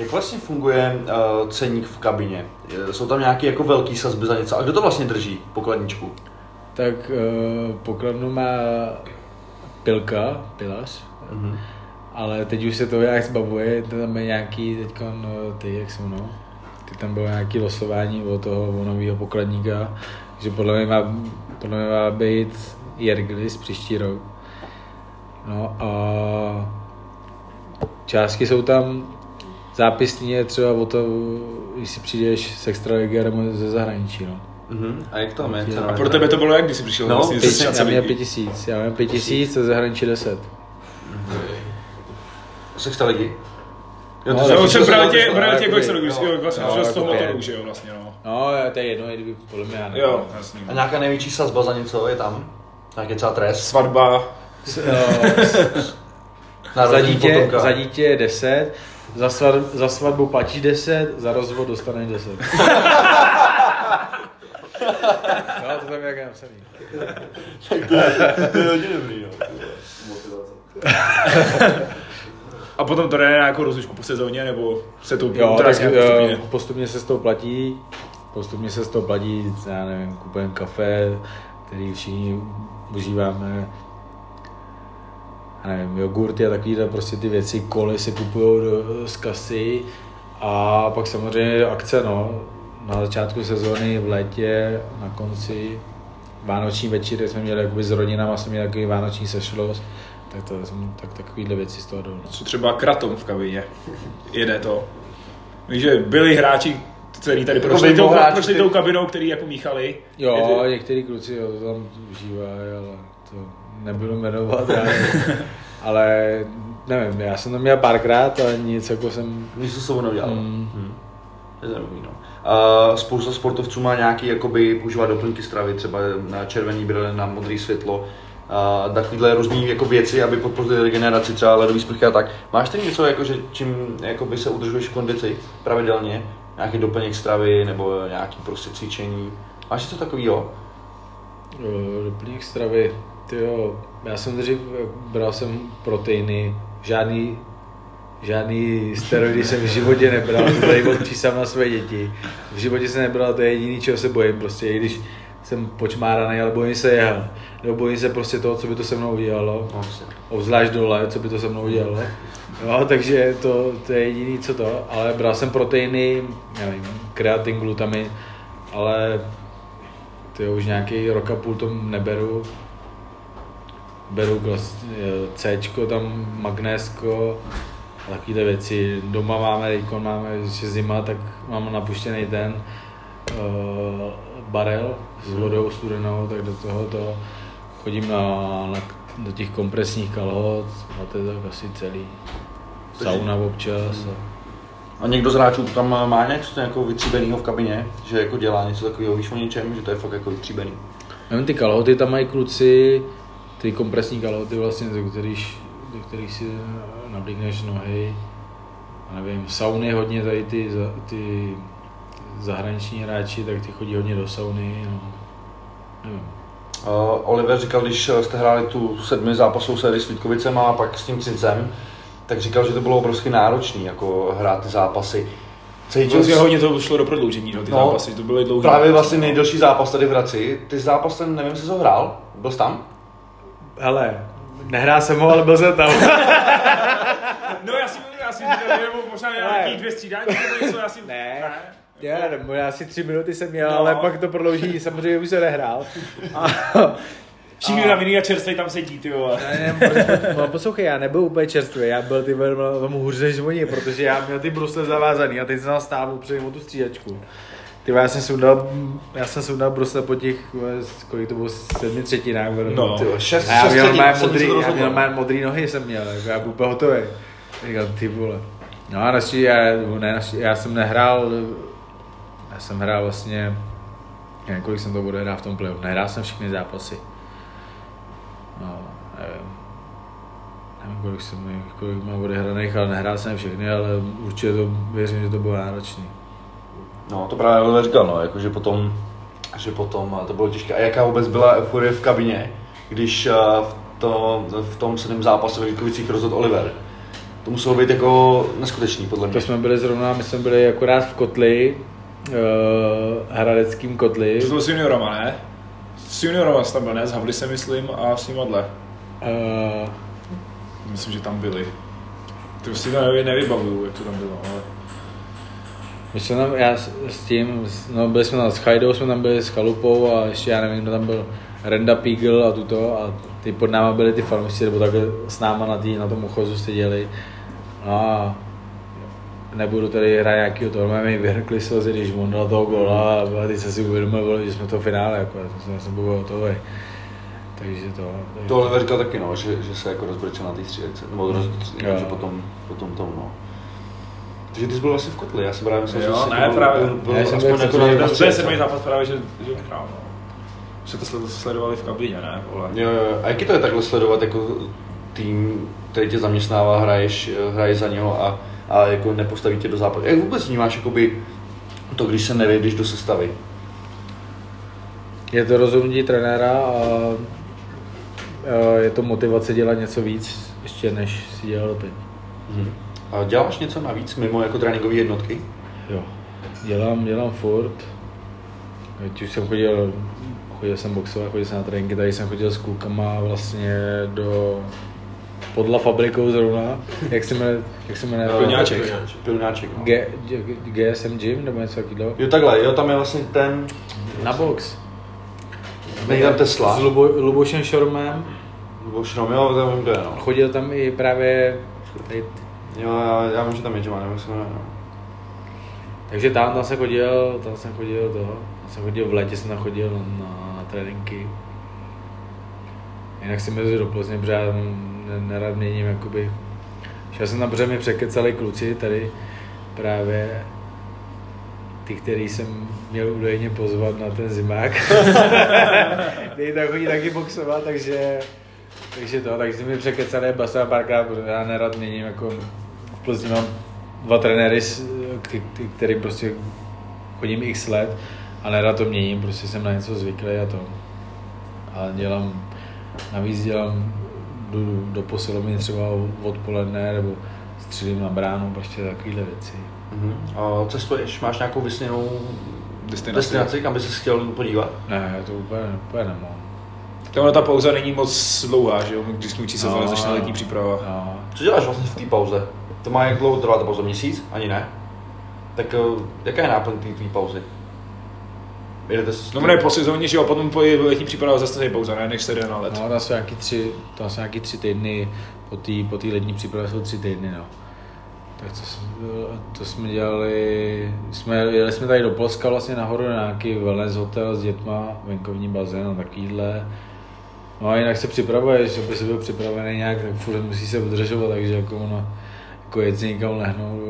Jak vlastně funguje uh, ceník v kabině? Jsou tam nějaké jako velký sazby za něco? A kdo to vlastně drží, pokladničku? tak uh, pokladnu má Pilka, Pilař, Mhm. ale teď už se to nějak zbavuje, to tam je nějaký teď ty, jak jsou no, ty tam bylo nějaký losování o toho, o nového pokladníka, že podle mě má, podle mě má být Jerglis příští rok. No a částky jsou tam zápisní je třeba o to, když si přijdeš z extraligy nebo ze zahraničí, no. Mhm. A jak to cena? A pro tebe to bylo jak, když jsi přišel No, vlastně pět- já měl pět tisíc, já mám pět tisíc, ze zahraničí deset. Sexta ligy? Jo, No, to No, jsem jsem to- brali to- tě, jo. jo, vlastně, že z toho motoru, že jo, vlastně, no. No, to je jedno, i kdyby podle mě já nevím. Jo, jasný. A nějaká největší sazba za něco je tam? Nějaký třeba trest? Svatba, S- eh, za, dítě, za dítě je 10, za, svat, za svatbu platíš 10, za rozvod dostaneš 10. no, to tam je jak napsaný. To je hodně dobrý, no. a potom to jde na nějakou rozličku po sezóně, nebo se to Jo, tak eh, postupně? postupně se z toho platí, postupně se z toho platí, já nevím, kupujeme kafe, který všichni užíváme, nevím, jogurty a takovýhle prostě ty věci, koly se kupují do, z kasy a pak samozřejmě akce, no, na začátku sezóny, v létě, na konci, vánoční večer, jsme měli jakoby s rodinama, jsme měli takový vánoční sešlost, tak, to, jsem- tak takovýhle věci z toho jdou. no. Co třeba kratom v kabině? Jede to. Víš, že byli hráči, kteří tady Jako prošli, mimo tou, hráči, prošli který- tou kabinou, který jako míchali. Jo, Jede- některý kluci jo, to tam užívají, ale to nebudu jmenovat, nevím. ale nevím, já jsem to měl párkrát a nic jako jsem... Nic to s sebou neudělal. Mm. Hmm. Je zajímavý, no. A spousta sportovců má nějaký, jakoby, používá doplňky stravy, třeba na červený brýle, na modré světlo, a takovýhle různý jako věci, aby podpořili regeneraci, třeba ledový sprchy a tak. Máš ty něco, jako, že čím jakoby, se udržuješ v kondici pravidelně? Nějaký doplněk stravy nebo nějaký prostě cvičení? Máš něco takového? Doplněk stravy, tyjo, já jsem dřív, bral jsem proteiny, žádný, žádný steroidy jsem v životě nebral, to tady od přísám na své děti. V životě jsem nebral, to je jediný, čeho se bojím, prostě i když jsem počmáraný, ale bojím se jeho. Nebo bojím se prostě toho, co by to se mnou udělalo. No, obzvlášť dole, co by to se mnou udělalo. Jo, takže to, to je jediný, co to, ale bral jsem proteiny, nevím, kreatin, glutamin, ale to je už nějaký rok a půl to neberu. Beru vlastně C, tam magnésko a takovéhle věci. Doma máme, teď máme, když je zima, tak mám napuštěný ten uh, barel s vodou studenou, tak do toho to chodím na, na, do těch kompresních kalhot a to je tak asi celý. Sauna občas. A... A někdo z hráčů tam má něco jako vytříbenýho v kabině, že jako dělá něco takového, víš o něčem, že to je fakt jako vytříbený. Nevím, ty kalhoty tam mají kluci, ty kompresní kalhoty vlastně, do kterých, do kterých si nablíkneš nohy. A nevím, sauny hodně tady ty, ty zahraniční hráči, tak ty chodí hodně do sauny. No. Nevím. Uh, Oliver říkal, když jste hráli tu sedmi zápasovou sérii s Vítkovicem a pak s tím Cincem, tak říkal, že to bylo obrovsky náročné, jako hrát ty zápasy. Cítil Vlastně jsi, hodně to šlo do prodloužení, no, ty No, zápasy, to byly dlouhé. právě vlastně nejdelší zápas tady v Hradci. Ty zápas ten, nevím, jestli jsi ho hrál, byl jsi tam? Hele, nehrál jsem ho, ale byl jsem tam. No já si, já si, nebo možná nějaký dvě střídání, nebo něco, já si... Ne. Já, nebo já asi tři minuty jsem měl, no. ale pak to prodlouží, samozřejmě už se nehrál. A, Všichni na a čerstvej tam sedí, ty vole. ne, ne, no, poslouchej, já nebyl úplně čerstvý, já byl ty vole tam hůř než oni, protože já měl ty brusle zavázaný a teď jsem stál před o tu střídačku. Ty já jsem sundal, já jsem sundal brusle po těch, kolik to bylo, sedmi třetinách. No. Ty jo, šest, A já šest měl třetin, jsem modrý, já měl mé modrý nohy jsem měl, jako já byl úplně hotový. Říkal, ty vole. No a naštěstí, já, ne, naštěstí, já jsem nehrál, já jsem hrál vlastně, nevím, kolik jsem to odehrál v tom playoff. Nehrál jsem všechny zápasy. No, nevím. Nevím, kolik jsem, kolik mám odehraných, ale nehrál jsem všechny, ale určitě to, věřím, že to bylo náročný. No, to právě Oliver říkal, no, jako, že potom, že potom to bylo těžké. A jaká vůbec byla euforie v kabině, když v, to, v tom sedmém zápase ve Vítkovicích rozhodl Oliver? To muselo být jako neskutečný, podle mě. To jsme byli zrovna, my jsme byli akorát v kotli, uh, hradeckým kotli. To bylo s juniorama, ne? S juniorama tam byl, ne? S Havli se myslím a s nima Uh, Myslím, že tam byli. To si to nevy- nevybavuju, jak to tam bylo, ale... my jsme tam, já s, tím, no byli jsme tam s Chajdou, jsme tam byli s Chalupou a ještě já nevím, kdo tam byl, Renda Pígl a tuto a ty pod náma byli ty fanoušci, nebo takhle s náma na, tý, na tom uchozu seděli. No a nebudu tady hrát nějakýho toho, mi vyhrkli slzy, když on dal toho gola a teď jsem si uvědomil, že jsme to v finále, jako, já jsem, byl hotový. Takže to... Takže To Oliver říkal taky, no, že, že se jako rozbrečel na té střílece, nebo roz, Jo. že potom, potom tomu, no. Takže ty jsi byl asi v kotli, já jsem právě myslel, Jo, že jsi ne, jako právě. byl, byl Já jsem aspoň byl jako na To je sedmý zápas právě, že, že vyhrál, no. Že to sled- sledovali v kabině, ne? Vole. Jo, jo, a jak je to je takhle sledovat jako tým, který tě zaměstnává, hraješ, hraješ za něho a, a jako nepostaví tě do zápasu. Jak vůbec vnímáš jakoby to, když se nevejdeš do sestavy? Je to rozhodnutí trenéra a a je to motivace dělat něco víc, ještě než si dělal teď. Mhm. A děláš něco navíc mimo jako tréninkové jednotky? Jo. Dělám, dělám furt. Teď už jsem chodil, chodil jsem boxovat, chodil jsem na tréninky, tady jsem chodil s klukama vlastně do podla fabrikou zrovna, jak se jmenuje, jak se jmenuje? Pilňáček. Pilňáček, no. G, G, GSM Gym nebo něco takového? Jo, takhle, jo, tam je vlastně ten, Na box. není tam Tesla. S Lubo, Lubošem Šormem. Bošrom, jo, tam vím, kde je, no. Chodil tam i právě tady, Jo, já, já vím, že tam je, nevím, jak se jmenuje, no. Takže tam, tam jsem chodil, tam jsem chodil toho, tam jsem chodil v létě, jsem tam chodil na, na tréninky. Jinak si mezi do Plzně, protože já ne- nerad měním, jakoby. Šel jsem tam, protože mi překecali kluci tady právě ty, který jsem měl údajně pozvat na ten zimák. Který tam chodí taky boxovat, takže, takže to, takže mi překecali basa párkrát, protože já nerad měním, jako v Plzni mám dva trenéry, který prostě chodím x let a nerad to měním, prostě jsem na něco zvyklý a to. A dělám, navíc dělám, jdu do posilovny třeba odpoledne nebo střílím na bránu, prostě takovéhle věci. Mhm. A cestuješ, máš nějakou vysněnou Destinaci. destinaci, kam bys se chtěl podívat? Ne, to úplně, úplně nemám. Tohle ta pauza není moc dlouhá, že jo? Když jsme učí se No. začne letní příprava. No, Co děláš vlastně v té pauze? To má jak dlouho trvá ta pauza? Měsíc? Ani ne? Tak eh, jaká je náplň té tvý pauzy? Jedete s... No ne, po sezóně, že jo, potom po letní příprava zase je pauza, ne, než se jde na let. no tam jsou nějaký tři, tam jsou nějaký tři týdny, po té po té letní přípravě jsou tři týdny, no. Tak to, jsme- to jsme dělali, jsme, jeli jsme tady do Polska vlastně nahoru na nějaký wellness hotel s dětma, venkovní bazén a takovýhle. No a jinak se připravuješ, aby se byl připravený nějak, tak furt musí se udržovat, takže jako ono, jako jet si někam lehnout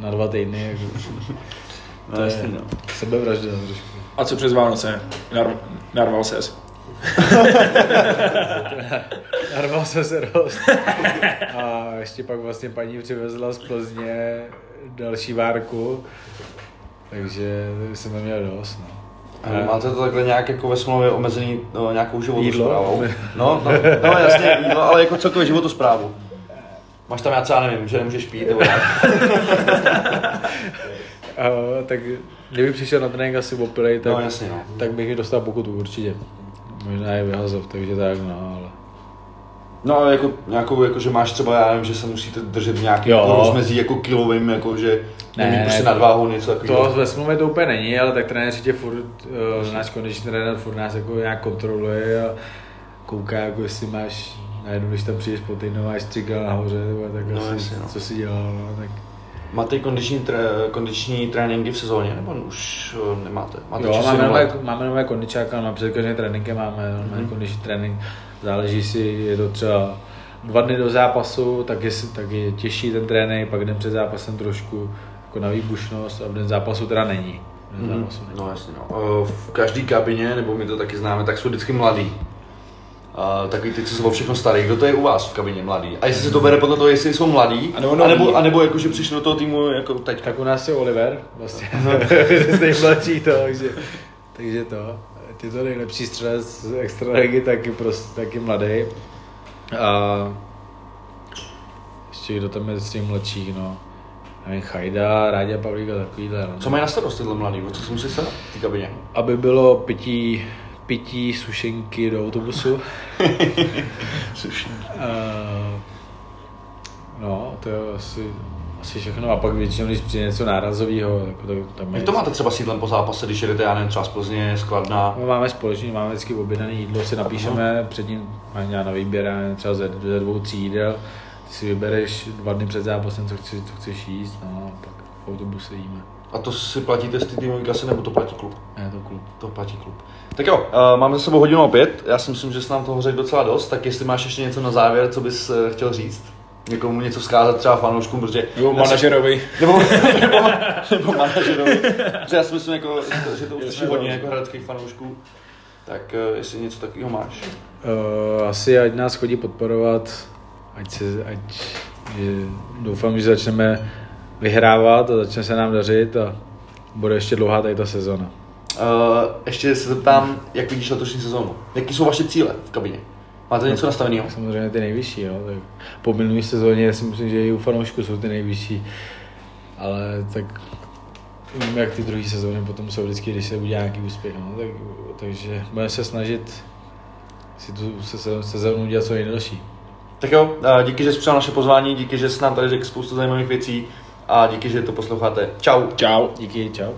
na dva týdny, jako, No, to je jasný, no. sebevražda trošku. A co přes Vánoce? Nar- narval ses. Narval se se rost. A ještě pak vlastně paní přivezla z Plzně další várku, takže jsem neměl dost. No. A máte to takhle nějak jako ve smlouvě omezený no, nějakou životosprávou? No, no, no, jasně, jídlo, ale jako celkově životosprávu. Máš tam, já třeba nevím, že nemůžeš pít, nebo nějak. A, tak kdyby přišel na trénink asi opilej, tak, No, jasně, no. tak bych dostal pokutu určitě. Možná je vyhazov, takže tak no, ale... No ale jako nějakou, jako, že máš třeba, já nevím, že se musíte držet v nějakém Jo. jako rozmezí jako kilovým, jako že Ne, nemít ne, prostě to- nadváhu, něco To takového. ve smlouvě to úplně není, ale tak trenéři tě furt, uh, náš kondiční trenér furt nás jako nějak kontroluje a kouká, jako jestli máš, najednou, když tam přijdeš po týdnu, máš kila nahoře, nebo tak No, asi, jasně, no. co si dělal, no, tak... Máte kondiční, tré, kondiční tréninky v sezóně, nebo už uh, nemáte? Máte Jo, máme nové, máme nové kondičáka, na před každým tréninkem máme mm-hmm. Mhm. kondiční trénink, záleží si, je to třeba dva dny do zápasu, tak je, tak je těžší ten trénink, pak den před zápasem trošku jako na výbušnost a v den zápasu teda není. jeden zápas. No jasně, no. V každé kabině, nebo my to taky známe, tak jsou vždycky mladí. Uh, takový ty, co jsou o všechno starý. Kdo to je u vás v kabině mladý? A jestli se to bere podle toho, jestli jsou mladí, A nebo a noví. nebo, a nebo jako, že přišli do toho týmu jako teď. Tak u nás je Oliver, vlastně, z nejmladší to, takže, takže to. Ty to nejlepší střelec z extraligy, taky, prostě, taky mladý. A ještě kdo tam je z těch mladších, no. Nevím, Chajda, Ráďa Pavlíka, takovýhle. No. Co mají na starost tyhle mladý? Co se musí starat v té kabině? Aby bylo pití, pití sušenky do autobusu. A, no, to je asi, asi všechno. A pak většinou, když přijde něco nárazového, jako to, tam je... Jak to máte třeba sídlem po zápase, když jedete, já nevím, třeba z Plzně, skladná? My máme společně, máme vždycky objednané jídlo, si napíšeme, předtím máme nějak na výběr, já třeba ze, ze dvou, tří jídel, ty si vybereš dva dny před zápasem, co, chci, co chceš jíst, no a pak v autobuse jíme. A to si platíte z té týmové kasy, nebo to platí klub? Je to klub. To platí klub. Tak jo, uh, máme za sebou hodinu opět. Já si myslím, že jsi nám toho řekl docela dost. Tak jestli máš ještě něco na závěr, co bys uh, chtěl říct? Někomu něco vzkázat třeba fanouškům, protože... Nebo manažerovi. Nebo, nebo, nebo manažerovi. Protože já si myslím, jako, že to uslyší hodně jako hradeckých fanoušků. Tak uh, jestli něco takového máš. Uh, asi ať nás chodí podporovat, ať se, ať, že, doufám, že začneme vyhrávat a začne se nám dařit a bude ještě dlouhá tady ta sezona. Uh, ještě se zeptám, jak vidíš letošní sezónu. Jaký jsou vaše cíle v kabině? Máte něco nastaveného? Samozřejmě ty nejvyšší, jo. Tak po minulé sezóně si myslím, že i u fanoušků jsou ty nejvyšší. Ale tak vím, jak ty druhé sezóny potom jsou vždycky, když se udělá nějaký úspěch. No. Tak, takže budeme se snažit si tu se- sezónu udělat co nejdelší. Tak jo, díky, že jsi přijal naše pozvání, díky, že jsi nám tady řekl spoustu zajímavých věcí a díky, že to posloucháte. Čau. Čau. Díky, čau.